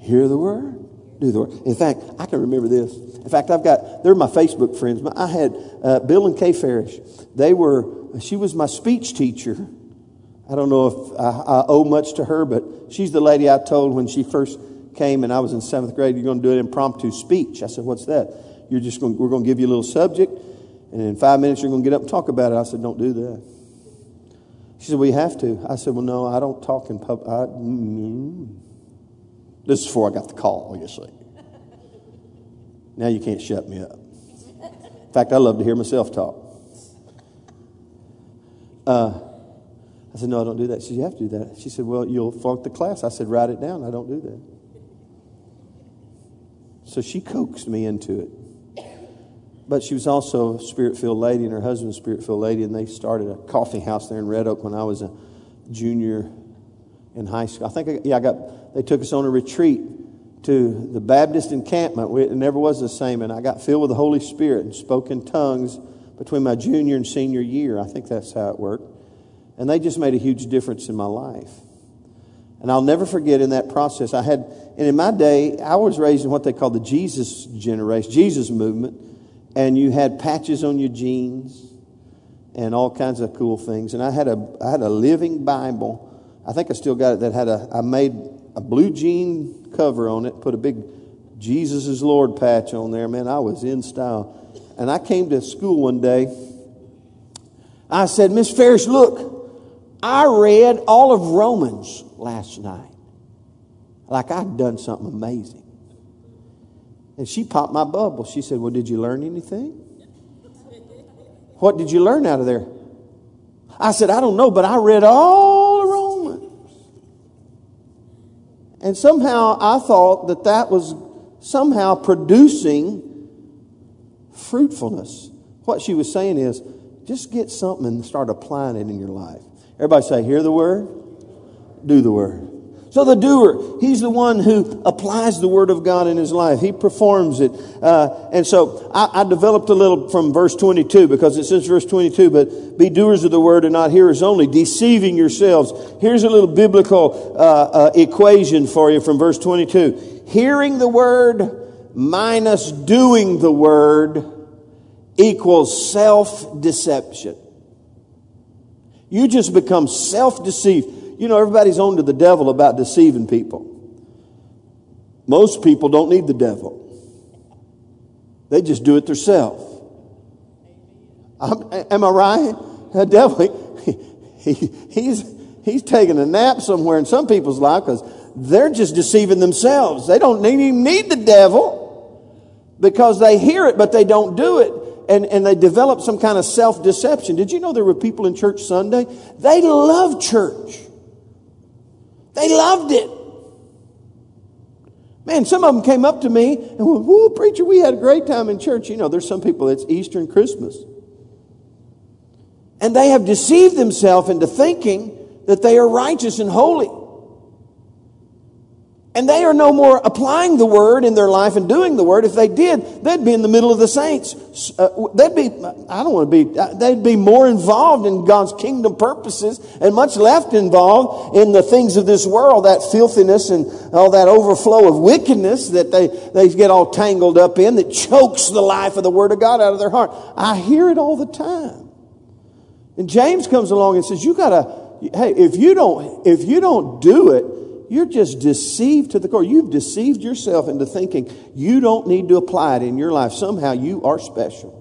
Hear the Word, do the Word. In fact, I can remember this. In fact, I've got, they're my Facebook friends. I had uh, Bill and Kay Farish. They were, she was my speech teacher. I don't know if I, I owe much to her, but she's the lady I told when she first came and I was in seventh grade, you're going to do an impromptu speech. I said, what's that? You're just going, we're going to give you a little subject, and in five minutes you're going to get up and talk about it. I said, don't do that. She said, well, you have to. I said, well, no, I don't talk in public. Mm-hmm. This is before I got the call, you see. Now you can't shut me up. In fact, I love to hear myself talk. Uh, I said, no, I don't do that. She said, you have to do that. She said, well, you'll flunk the class. I said, write it down. I don't do that. So she coaxed me into it. But she was also a spirit filled lady, and her husband was a spirit filled lady, and they started a coffee house there in Red Oak when I was a junior in high school. I think, I, yeah, I got, they took us on a retreat to the Baptist encampment. It never was the same, and I got filled with the Holy Spirit and spoke in tongues between my junior and senior year. I think that's how it worked. And they just made a huge difference in my life. And I'll never forget in that process, I had, and in my day, I was raised in what they call the Jesus generation, Jesus movement. And you had patches on your jeans and all kinds of cool things. And I had a, I had a living Bible. I think I still got it that had a, I made a blue jean cover on it, put a big Jesus is Lord patch on there. Man, I was in style. And I came to school one day. I said, Miss Ferris, look, I read all of Romans last night. Like I'd done something amazing. And she popped my bubble. She said, Well, did you learn anything? What did you learn out of there? I said, I don't know, but I read all the Romans. And somehow I thought that that was somehow producing fruitfulness. What she was saying is, just get something and start applying it in your life. Everybody say, hear the word, do the word. So the doer, he's the one who applies the word of God in his life. He performs it. Uh, and so I, I, developed a little from verse 22 because it says verse 22, but be doers of the word and not hearers only, deceiving yourselves. Here's a little biblical uh, uh, equation for you from verse 22. Hearing the word minus doing the word equals self-deception. You just become self-deceived. You know, everybody's on to the devil about deceiving people. Most people don't need the devil. They just do it themselves. Am I right? The devil, he, he, he's, he's taking a nap somewhere in some people's life because they're just deceiving themselves. They don't even need the devil because they hear it, but they don't do it. And, and they develop some kind of self deception. Did you know there were people in church Sunday? They love church. They loved it. Man, some of them came up to me and went, Whoa, preacher, we had a great time in church. You know, there's some people, it's Easter and Christmas. And they have deceived themselves into thinking that they are righteous and holy. And they are no more applying the word in their life and doing the word. If they did, they'd be in the middle of the saints. Uh, they'd be, I don't want to be, uh, they'd be more involved in God's kingdom purposes and much left involved in the things of this world, that filthiness and all that overflow of wickedness that they, they get all tangled up in that chokes the life of the word of God out of their heart. I hear it all the time. And James comes along and says, you gotta, hey, if you don't, if you don't do it, you're just deceived to the core. You've deceived yourself into thinking you don't need to apply it in your life. Somehow you are special.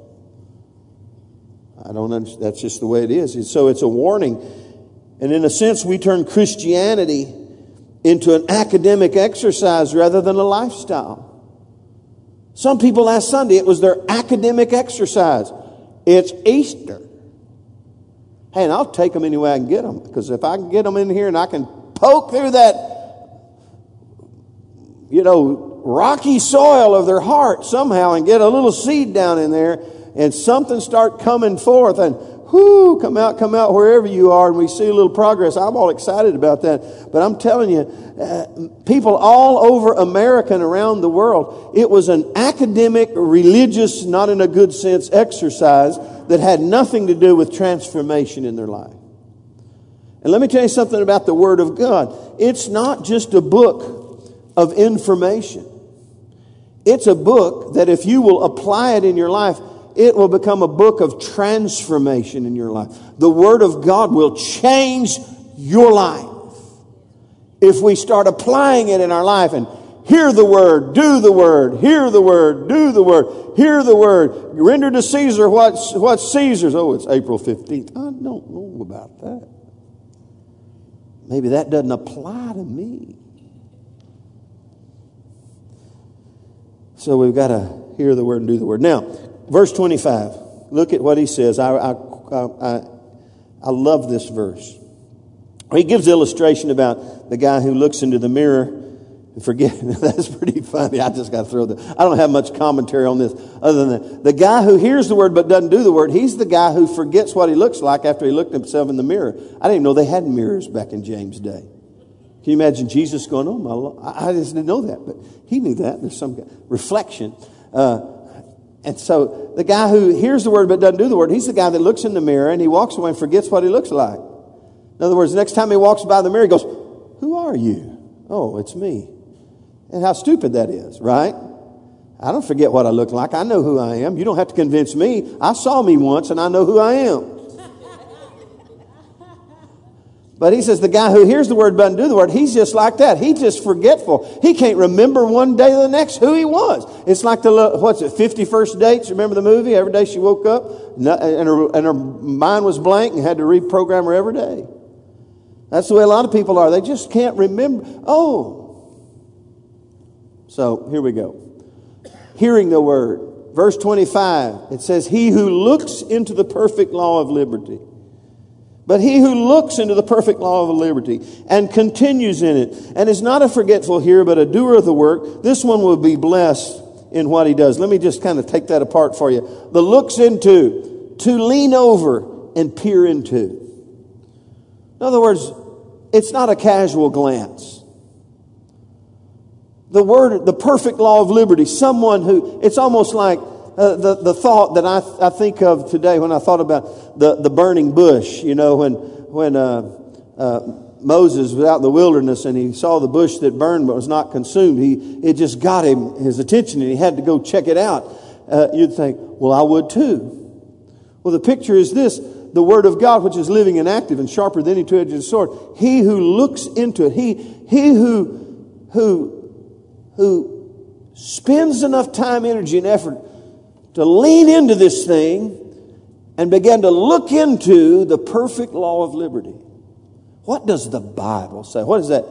I don't understand. That's just the way it is. So it's a warning. And in a sense, we turn Christianity into an academic exercise rather than a lifestyle. Some people last Sunday, it was their academic exercise. It's Easter. Hey, and I'll take them any way I can get them because if I can get them in here and I can poke through that you know, rocky soil of their heart somehow and get a little seed down in there and something start coming forth and whoo, come out, come out wherever you are, and we see a little progress. I'm all excited about that. But I'm telling you, uh, people all over America and around the world, it was an academic, religious, not in a good sense, exercise that had nothing to do with transformation in their life. And let me tell you something about the Word of God. It's not just a book of information. It's a book that if you will apply it in your life, it will become a book of transformation in your life. The Word of God will change your life. If we start applying it in our life and hear the Word, do the Word, hear the Word, do the Word, hear the Word, render to Caesar what's, what's Caesar's. Oh, it's April 15th. I don't know about that. Maybe that doesn't apply to me. So we've got to hear the word and do the word. Now, verse 25. Look at what he says. I, I, I, I love this verse. He gives illustration about the guy who looks into the mirror and forget. (laughs) That's pretty funny. I just got to throw that. I don't have much commentary on this other than that. The guy who hears the word but doesn't do the word, he's the guy who forgets what he looks like after he looked himself in the mirror. I didn't know they had mirrors back in James' day. Can you imagine Jesus going, Oh, my Lord? I just didn't know that, but he knew that. There's some reflection. Uh, and so the guy who hears the word but doesn't do the word, he's the guy that looks in the mirror and he walks away and forgets what he looks like. In other words, the next time he walks by the mirror, he goes, Who are you? Oh, it's me. And how stupid that is, right? I don't forget what I look like. I know who I am. You don't have to convince me. I saw me once and I know who I am. But he says the guy who hears the word but doesn't do the word, he's just like that. He's just forgetful. He can't remember one day the next who he was. It's like the, what's it, 51st dates? Remember the movie? Every day she woke up and her, and her mind was blank and had to reprogram her every day. That's the way a lot of people are. They just can't remember. Oh. So here we go. Hearing the word. Verse 25, it says, He who looks into the perfect law of liberty but he who looks into the perfect law of liberty and continues in it and is not a forgetful hearer, but a doer of the work, this one will be blessed in what he does. Let me just kind of take that apart for you. The looks into, to lean over and peer into. In other words, it's not a casual glance. The word, the perfect law of liberty. Someone who, it's almost like uh, the, the thought that I, I think of today when I thought about the, the burning bush, you know, when, when uh, uh, Moses was out in the wilderness and he saw the bush that burned but was not consumed. He, it just got him, his attention, and he had to go check it out. Uh, you'd think, well, I would too. Well, the picture is this the Word of God, which is living and active and sharper than any two edged sword. He who looks into it, he, he who, who, who spends enough time, energy, and effort to lean into this thing and begin to look into the perfect law of liberty. What does the Bible say? What is that?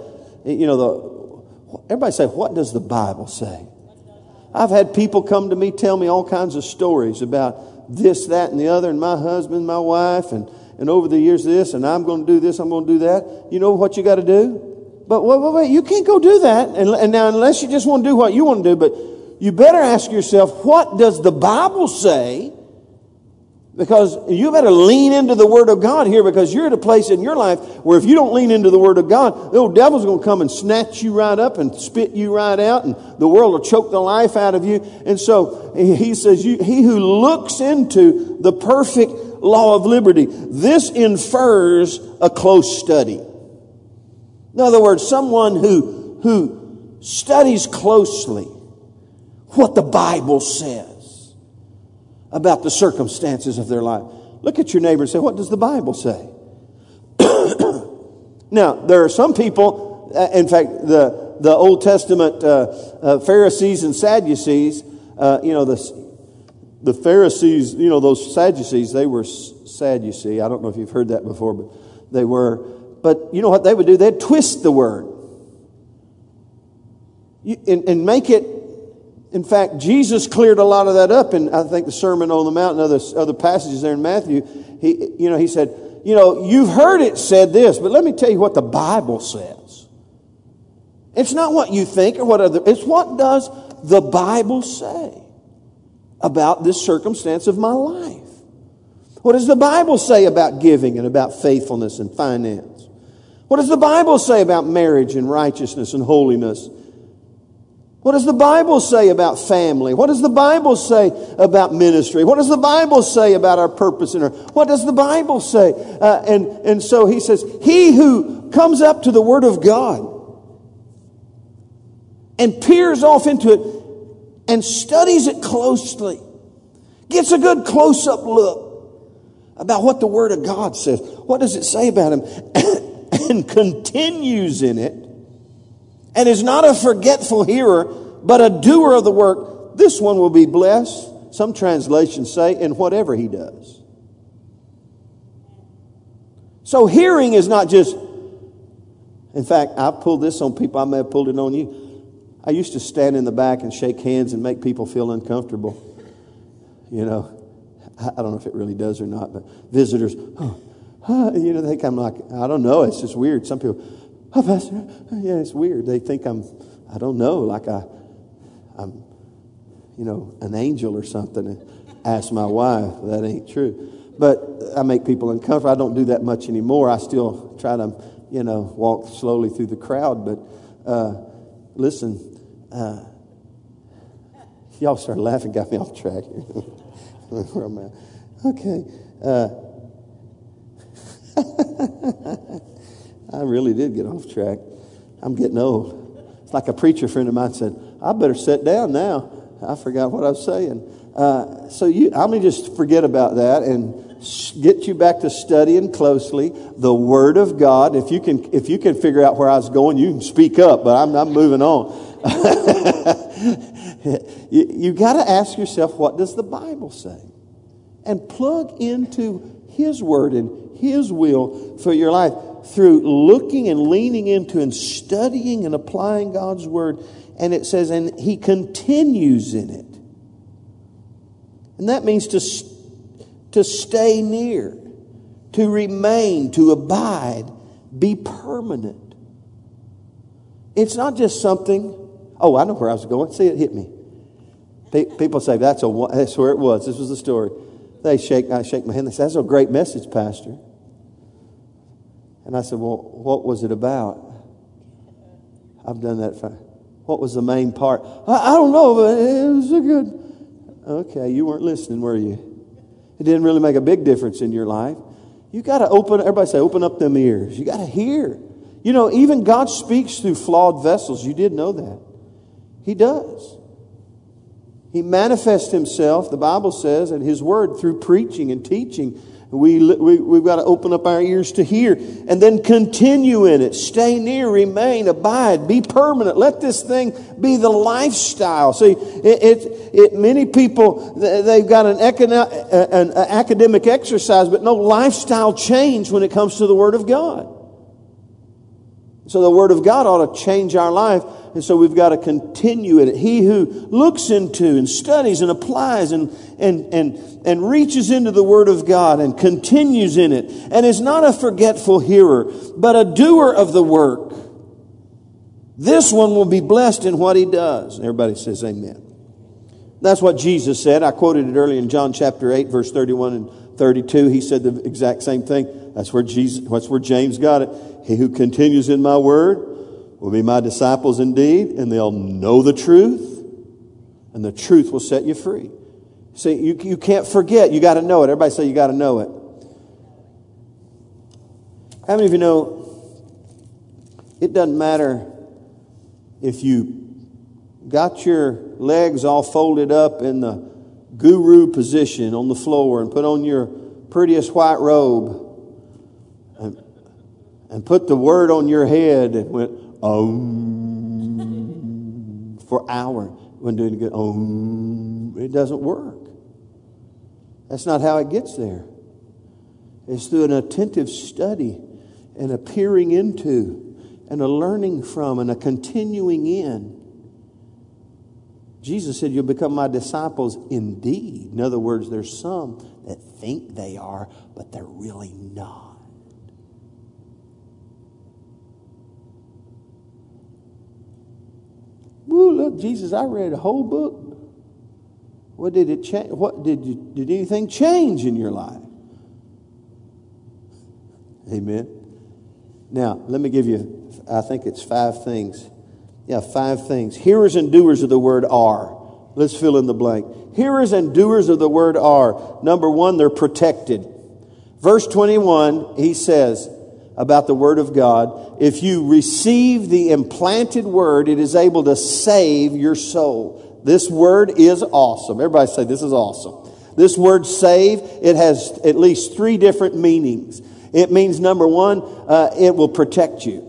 You know, the, everybody say, what does the Bible say? I've had people come to me, tell me all kinds of stories about this, that, and the other, and my husband, my wife, and, and over the years this, and I'm going to do this, I'm going to do that. You know what you got to do? But wait, wait, wait, you can't go do that. And, and now, unless you just want to do what you want to do, but you better ask yourself, what does the Bible say because you better lean into the Word of God here because you're at a place in your life where if you don't lean into the Word of God, the old devil's going to come and snatch you right up and spit you right out and the world will choke the life out of you. And so he says, He who looks into the perfect law of liberty, this infers a close study. In other words, someone who, who studies closely what the Bible says about the circumstances of their life. Look at your neighbor and say, What does the Bible say? (coughs) now, there are some people, uh, in fact, the, the Old Testament uh, uh, Pharisees and Sadducees, uh, you know, the, the Pharisees, you know, those Sadducees, they were sad, you see. I don't know if you've heard that before, but they were. But you know what they would do? They'd twist the word and, and make it in fact, Jesus cleared a lot of that up in, I think, the Sermon on the Mount and other, other passages there in Matthew. He, you know, he said, you know, you've heard it said this, but let me tell you what the Bible says. It's not what you think or what other, it's what does the Bible say about this circumstance of my life? What does the Bible say about giving and about faithfulness and finance? What does the Bible say about marriage and righteousness and holiness what does the Bible say about family? What does the Bible say about ministry? What does the Bible say about our purpose in her? What does the Bible say? Uh, and, and so he says, He who comes up to the Word of God and peers off into it and studies it closely, gets a good close up look about what the Word of God says. What does it say about him? (coughs) and continues in it and is not a forgetful hearer, but a doer of the work, this one will be blessed. Some translations say, in whatever he does. So hearing is not just, in fact, I've pulled this on people, I may have pulled it on you. I used to stand in the back and shake hands and make people feel uncomfortable. You know, I don't know if it really does or not, but visitors, oh, you know, they come like, I don't know, it's just weird. Some people, Oh, Pastor, yeah, it's weird. They think I'm, I don't know, like I, I'm, you know, an angel or something. And ask my wife. That ain't true. But I make people uncomfortable. I don't do that much anymore. I still try to, you know, walk slowly through the crowd. But uh, listen, uh, y'all started laughing, got me off track here. (laughs) Okay. Uh, (laughs) I really did get off track. I'm getting old. It's like a preacher friend of mine said, I better sit down now. I forgot what I was saying. Uh, so you, I'm going to just forget about that and get you back to studying closely the Word of God. If you can, if you can figure out where I was going, you can speak up, but I'm, I'm moving on. (laughs) you you got to ask yourself, what does the Bible say? And plug into His Word and His will for your life through looking and leaning into and studying and applying God's word. And it says, and he continues in it. And that means to, to stay near, to remain, to abide, be permanent. It's not just something, oh, I know where I was going. See, it hit me. People say, that's, a, that's where it was. This was the story. They shake, I shake my hand. They say, that's a great message, Pastor. And I said, Well, what was it about? I've done that. For, What was the main part? I, I don't know, but it was a good. Okay, you weren't listening, were you? It didn't really make a big difference in your life. You got to open, everybody say, open up them ears. You got to hear. You know, even God speaks through flawed vessels. You did know that. He does. He manifests himself, the Bible says, and his word through preaching and teaching. We, we, we've got to open up our ears to hear and then continue in it. Stay near, remain, abide, be permanent. Let this thing be the lifestyle. See, it, it, it many people, they've got an, econo- uh, an uh, academic exercise, but no lifestyle change when it comes to the Word of God. So the Word of God ought to change our life and so we've got to continue in it. He who looks into and studies and applies and, and, and, and reaches into the Word of God and continues in it and is not a forgetful hearer, but a doer of the work. This one will be blessed in what he does. Everybody says amen. That's what Jesus said. I quoted it earlier in John chapter 8, verse 31 and 32. He said the exact same thing. That's where Jesus, that's where James got it. He who continues in my word will be my disciples indeed, and they'll know the truth, and the truth will set you free. See, you, you can't forget. You got to know it. Everybody say you got to know it. How many of you know it doesn't matter if you got your legs all folded up in the guru position on the floor and put on your prettiest white robe and, and put the word on your head and went, um, for hours when doing good. Um, it doesn't work. That's not how it gets there. It's through an attentive study and a peering into and a learning from and a continuing in. Jesus said, You'll become my disciples indeed. In other words, there's some that think they are, but they're really not. Woo, look, Jesus, I read a whole book. What did it change? What did you, did anything change in your life? Amen. Now, let me give you, I think it's five things. Yeah, five things. Hearers and doers of the word are. Let's fill in the blank. Hearers and doers of the word are. Number one, they're protected. Verse 21, he says, about the Word of God. If you receive the implanted Word, it is able to save your soul. This Word is awesome. Everybody say, This is awesome. This word save, it has at least three different meanings. It means, number one, uh, it will protect you.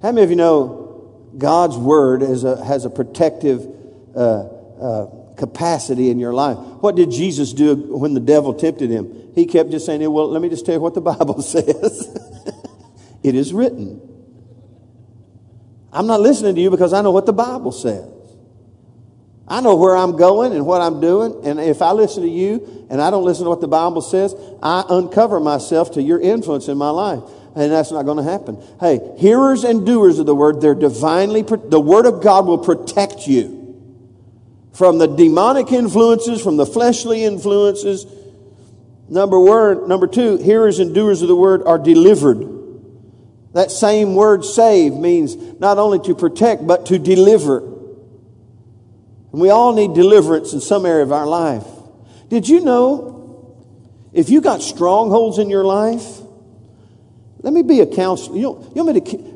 How many of you know God's Word a, has a protective uh, uh, capacity in your life? What did Jesus do when the devil tempted him? He kept just saying, Well, let me just tell you what the (laughs) Bible says. it is written. I'm not listening to you because I know what the Bible says. I know where I'm going and what I'm doing. And if I listen to you and I don't listen to what the Bible says, I uncover myself to your influence in my life. And that's not going to happen. Hey, hearers and doers of the word, they're divinely, the word of God will protect you from the demonic influences, from the fleshly influences, Number word, number two, hearers and doers of the word are delivered. That same word save means not only to protect, but to deliver. And we all need deliverance in some area of our life. Did you know if you got strongholds in your life? Let me be a counselor. You, you want me to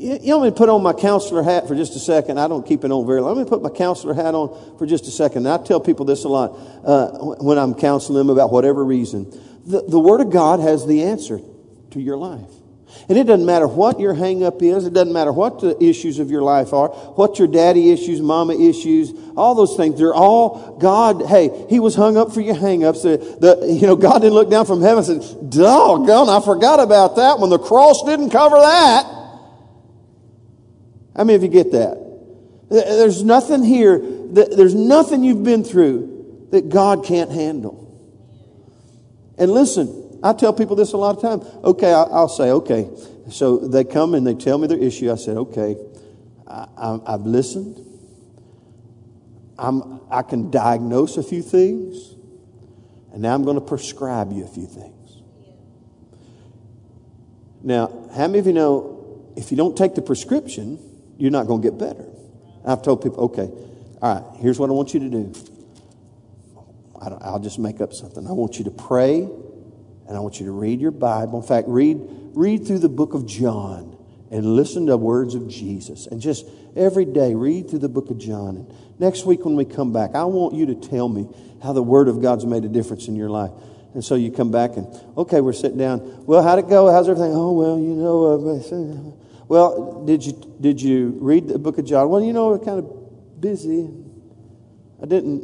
you want me to put on my counselor hat for just a second? I don't keep it on very long. Let me put my counselor hat on for just a second. And I tell people this a lot uh, when I'm counseling them about whatever reason. The, the Word of God has the answer to your life. And it doesn't matter what your hangup is. It doesn't matter what the issues of your life are. What your daddy issues, mama issues, all those things. They're all God. Hey, He was hung up for your hangups. The, the, you know, God didn't look down from heaven and said, doggone, I forgot about that when the cross didn't cover that. How many of you get that? There's nothing here, that, there's nothing you've been through that God can't handle. And listen, I tell people this a lot of times. Okay, I'll say, okay. So they come and they tell me their issue. I said, okay, I, have listened. I'm, I can diagnose a few things. And now I'm going to prescribe you a few things. Now, how many of you know if you don't take the prescription, you're not going to get better. I've told people, okay, all right, here's what I want you to do. I will just make up something. I want you to pray and I want you to read your Bible. In fact, read, read through the book of John and listen to words of Jesus. And just every day, read through the book of John. And next week when we come back, I want you to tell me how the Word of God's made a difference in your life. And so you come back and, okay, we're sitting down. Well, how'd it go? How's everything? Oh, well, you know, uh, well, did you, did you read the book of John? Well, you know, we're kind of busy. I didn't.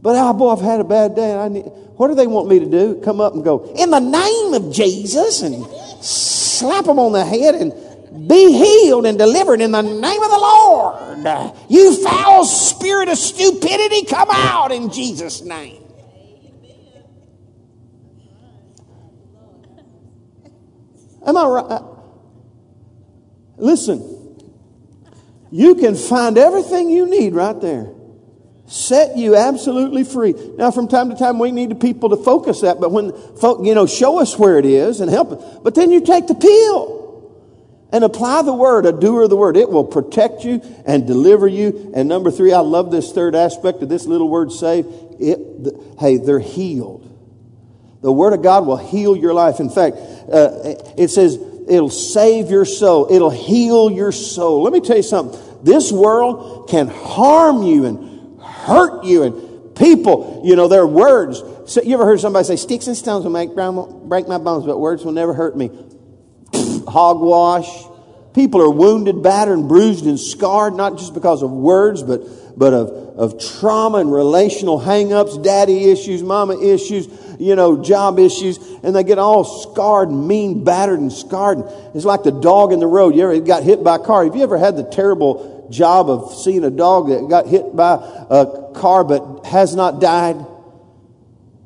But, oh, boy, I've had a bad day. And I need, what do they want me to do? Come up and go, in the name of Jesus, and slap them on the head and be healed and delivered in the name of the Lord. You foul spirit of stupidity, come out in Jesus' name. Am I right? Listen, you can find everything you need right there. Set you absolutely free. Now, from time to time, we need people to focus that, but when, folk, you know, show us where it is and help us. But then you take the pill and apply the word, a doer of the word. It will protect you and deliver you. And number three, I love this third aspect of this little word save. It, the, hey, they're healed. The word of God will heal your life. In fact, uh, it says it'll save your soul. It'll heal your soul. Let me tell you something. This world can harm you and hurt you and people, you know, their words. So you ever heard somebody say, sticks and stones will make, break my bones, but words will never hurt me? (sniffs) Hogwash. People are wounded, battered, and bruised and scarred, not just because of words, but, but of, of trauma and relational hangups, daddy issues, mama issues, you know, job issues, and they get all scarred, and mean, battered, and scarred. It's like the dog in the road. You ever got hit by a car? Have you ever had the terrible job of seeing a dog that got hit by a car but has not died?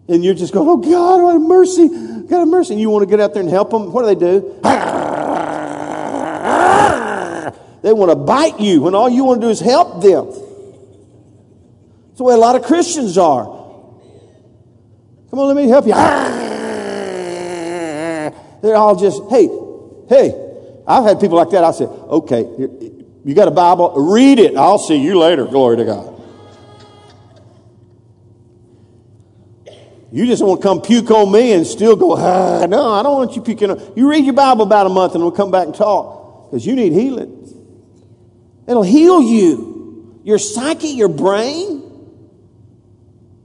And you're just going, oh God, what a mercy, God, a mercy. And you want to get out there and help them. What do they do? They want to bite you when all you want to do is help them. That's the way a lot of Christians are. Come on, let me help you. They're all just, hey, hey. I've had people like that. I said, okay, you got a Bible? Read it. I'll see you later. Glory to God. You just want to come puke on me and still go, ah, no, I don't want you puking on. You read your Bible about a month and we'll come back and talk because you need healing. It'll heal you. Your psyche, your brain,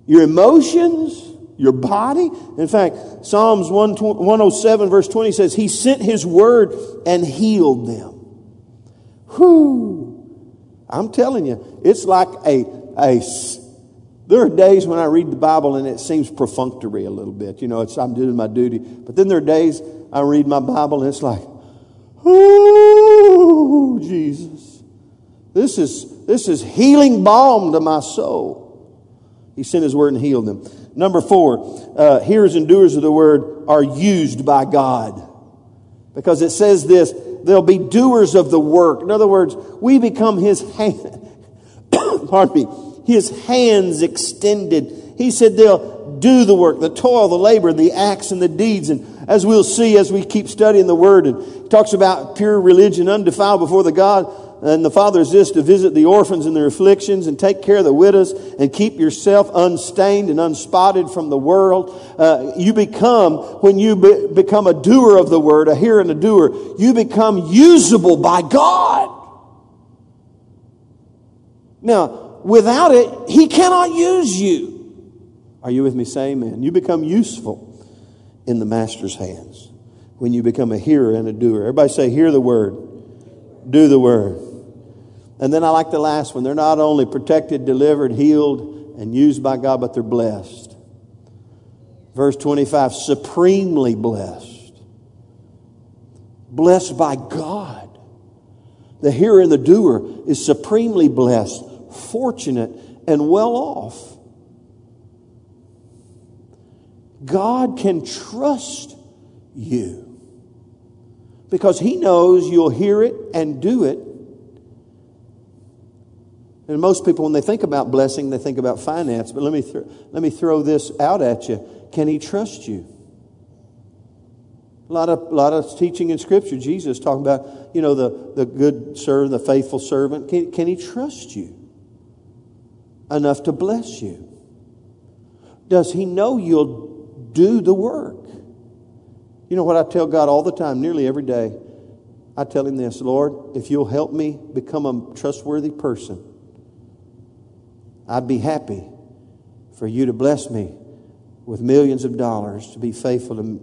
your emotions your body. In fact, Psalms 107 verse 20 says, He sent His word and healed them. Whoo! I'm telling you, it's like a, a, there are days when I read the Bible and it seems perfunctory a little bit. You know, it's, I'm doing my duty. But then there are days I read my Bible and it's like, oh, Jesus. This is, this is healing balm to my soul. He sent his word and healed them. Number four, uh, hearers and doers of the word are used by God. Because it says this, they'll be doers of the work. In other words, we become his hand, (coughs) pardon me, his hands extended. He said they'll do the work, the toil, the labor, the acts and the deeds. And as we'll see as we keep studying the word and talks about pure religion undefiled before the God, and the Father is this to visit the orphans in their afflictions and take care of the widows and keep yourself unstained and unspotted from the world. Uh, you become, when you be, become a doer of the word, a hearer and a doer, you become usable by God. Now, without it, He cannot use you. Are you with me? Say amen. You become useful in the Master's hands when you become a hearer and a doer. Everybody say, hear the word, do the word. And then I like the last one. They're not only protected, delivered, healed, and used by God, but they're blessed. Verse 25 supremely blessed. Blessed by God. The hearer and the doer is supremely blessed, fortunate, and well off. God can trust you because He knows you'll hear it and do it and most people, when they think about blessing, they think about finance. But let me, th- let me throw this out at you. Can he trust you? A lot of, a lot of teaching in Scripture, Jesus talking about, you know, the, the good servant, the faithful servant. Can, can he trust you enough to bless you? Does he know you'll do the work? You know what I tell God all the time, nearly every day? I tell him this Lord, if you'll help me become a trustworthy person, I'd be happy for you to bless me with millions of dollars to be faithful to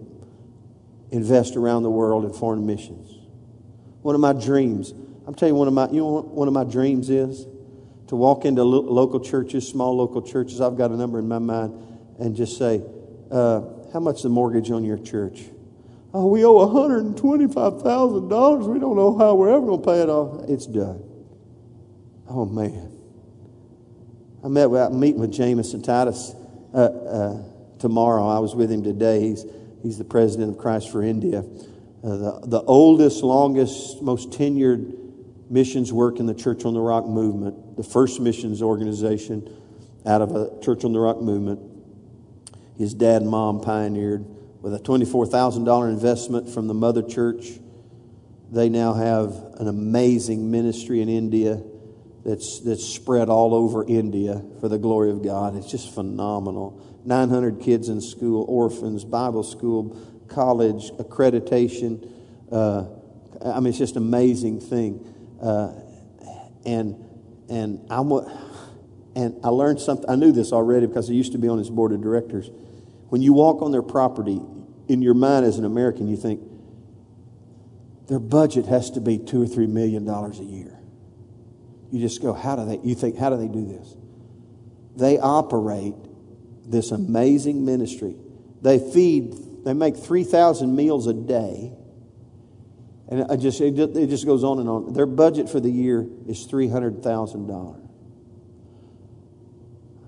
invest around the world in foreign missions. One of my dreams, I'm telling you, one of my, you know one of my dreams is? To walk into lo- local churches, small local churches, I've got a number in my mind, and just say, uh, how much the mortgage on your church? Oh, we owe $125,000. We don't know how we're ever going to pay it off. It's done. Oh, man. I met with, I'm meeting with James and Titus uh, uh, tomorrow. I was with him today. He's, he's the president of Christ for India. Uh, the, the oldest, longest, most tenured missions work in the Church on the Rock movement, the first missions organization out of a Church on the Rock movement. His dad and mom pioneered with a $24,000 investment from the mother church. They now have an amazing ministry in India that's, that's spread all over India for the glory of God. It's just phenomenal. 900 kids in school, orphans, Bible school, college, accreditation. Uh, I mean, it's just an amazing thing. Uh, and and I'm and I learned something. I knew this already because I used to be on his board of directors. When you walk on their property, in your mind as an American, you think their budget has to be two or three million dollars a year. You just go, how do they, you think, how do they do this? They operate this amazing ministry. They feed, they make 3,000 meals a day. And I just, it just goes on and on. Their budget for the year is $300,000.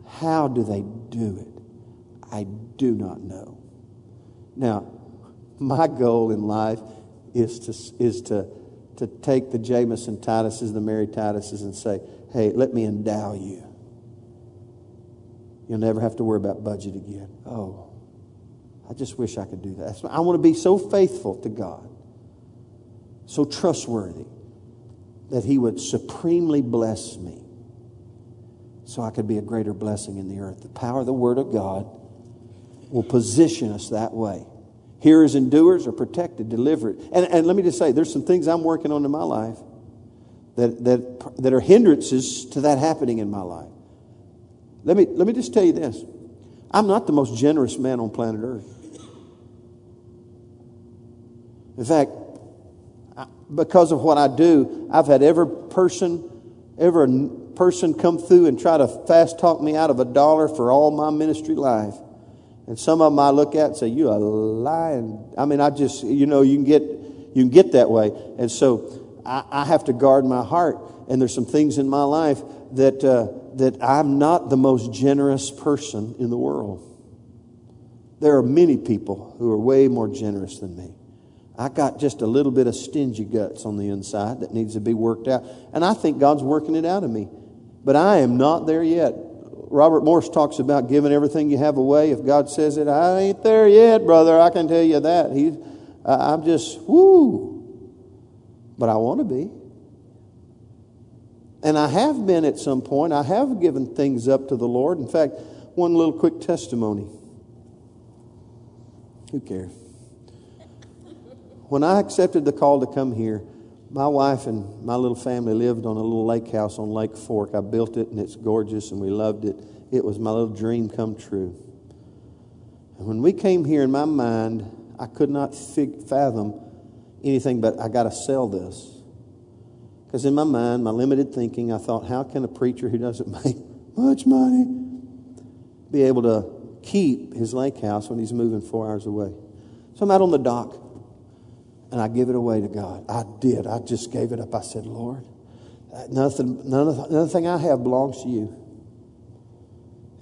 How do they do it? I do not know. Now, my goal in life is to, is to to take the Jameson Tituses, the Mary Tituses, and say, hey, let me endow you. You'll never have to worry about budget again. Oh, I just wish I could do that. I want to be so faithful to God, so trustworthy, that He would supremely bless me so I could be a greater blessing in the earth. The power of the Word of God will position us that way. Hearers and doers are protected, delivered. And, and let me just say, there's some things I'm working on in my life that, that, that are hindrances to that happening in my life. Let me, let me just tell you this I'm not the most generous man on planet Earth. In fact, because of what I do, I've had every person, every person come through and try to fast talk me out of a dollar for all my ministry life. And some of them I look at and say, "You are lying." I mean, I just, you know, you can get, you can get that way, and so I, I have to guard my heart. And there's some things in my life that uh, that I'm not the most generous person in the world. There are many people who are way more generous than me. I got just a little bit of stingy guts on the inside that needs to be worked out, and I think God's working it out of me. But I am not there yet. Robert Morris talks about giving everything you have away. If God says it, I ain't there yet, brother. I can tell you that. He, I'm just, whoo. But I want to be. And I have been at some point. I have given things up to the Lord. In fact, one little quick testimony. Who cares? When I accepted the call to come here, my wife and my little family lived on a little lake house on Lake Fork. I built it and it's gorgeous and we loved it. It was my little dream come true. And when we came here in my mind, I could not fig- fathom anything but I got to sell this. Because in my mind, my limited thinking, I thought, how can a preacher who doesn't (laughs) make much money be able to keep his lake house when he's moving four hours away? So I'm out on the dock and I give it away to God. I did. I just gave it up. I said, Lord, nothing, none of, nothing I have belongs to you.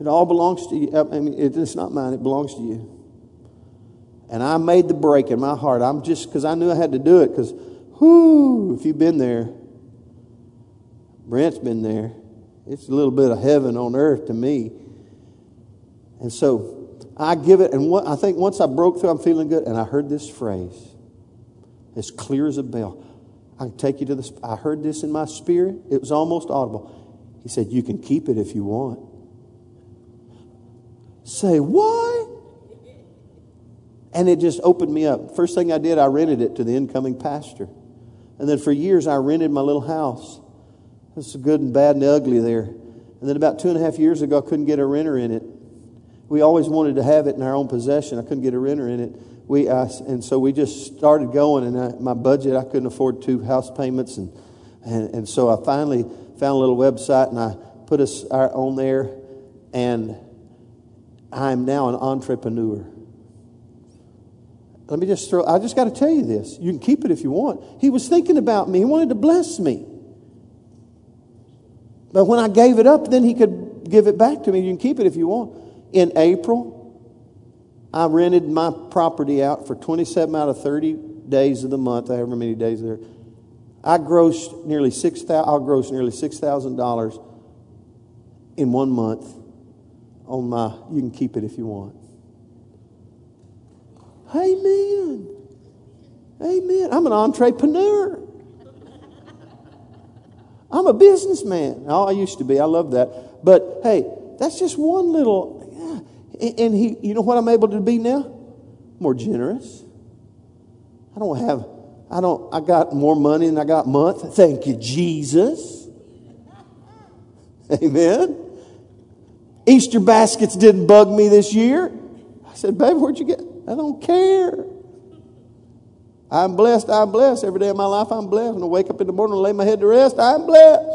It all belongs to you. I mean, it's not mine. It belongs to you. And I made the break in my heart. I'm just because I knew I had to do it. Because, whoo, if you've been there, Brent's been there. It's a little bit of heaven on earth to me. And so I give it, and what, I think once I broke through, I'm feeling good, and I heard this phrase, as clear as a bell. I can take you to the. I heard this in my spirit. It was almost audible. He said, "You can keep it if you want." Say what? And it just opened me up. First thing I did, I rented it to the incoming pastor, and then for years I rented my little house. It's good and bad and ugly there. And then about two and a half years ago, I couldn't get a renter in it. We always wanted to have it in our own possession. I couldn't get a renter in it. We, I, and so we just started going, and I, my budget, I couldn't afford two house payments. And, and, and so I finally found a little website, and I put us on there, and I'm now an entrepreneur. Let me just throw, I just got to tell you this. You can keep it if you want. He was thinking about me, he wanted to bless me. But when I gave it up, then he could give it back to me. You can keep it if you want. In April, I rented my property out for 27 out of 30 days of the month, however many days there. I grossed nearly six thousand. I'll gross nearly six thousand dollars in one month on my. You can keep it if you want. Amen. Amen. I'm an entrepreneur. I'm a businessman. Oh, I used to be. I love that. But hey, that's just one little and he, you know what I'm able to be now? More generous. I don't have, I don't, I got more money than I got month. Thank you, Jesus. (laughs) Amen. Easter baskets didn't bug me this year. I said, baby, where'd you get? I don't care. I'm blessed. I'm blessed. Every day of my life, I'm blessed. When I wake up in the morning and lay my head to rest, I'm blessed.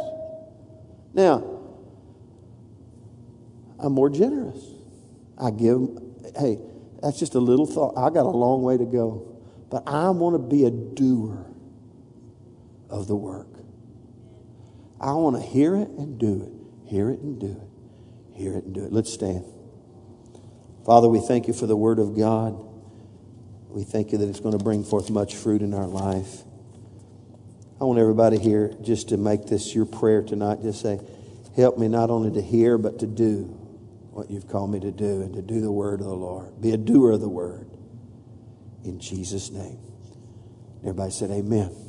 Now, I'm more generous. I give, hey, that's just a little thought. I got a long way to go. But I want to be a doer of the work. I want to hear it and do it. Hear it and do it. Hear it and do it. Let's stand. Father, we thank you for the word of God. We thank you that it's going to bring forth much fruit in our life. I want everybody here just to make this your prayer tonight. Just say, help me not only to hear, but to do what you've called me to do and to do the word of the Lord. Be a doer of the word. In Jesus' name. Everybody said, Amen.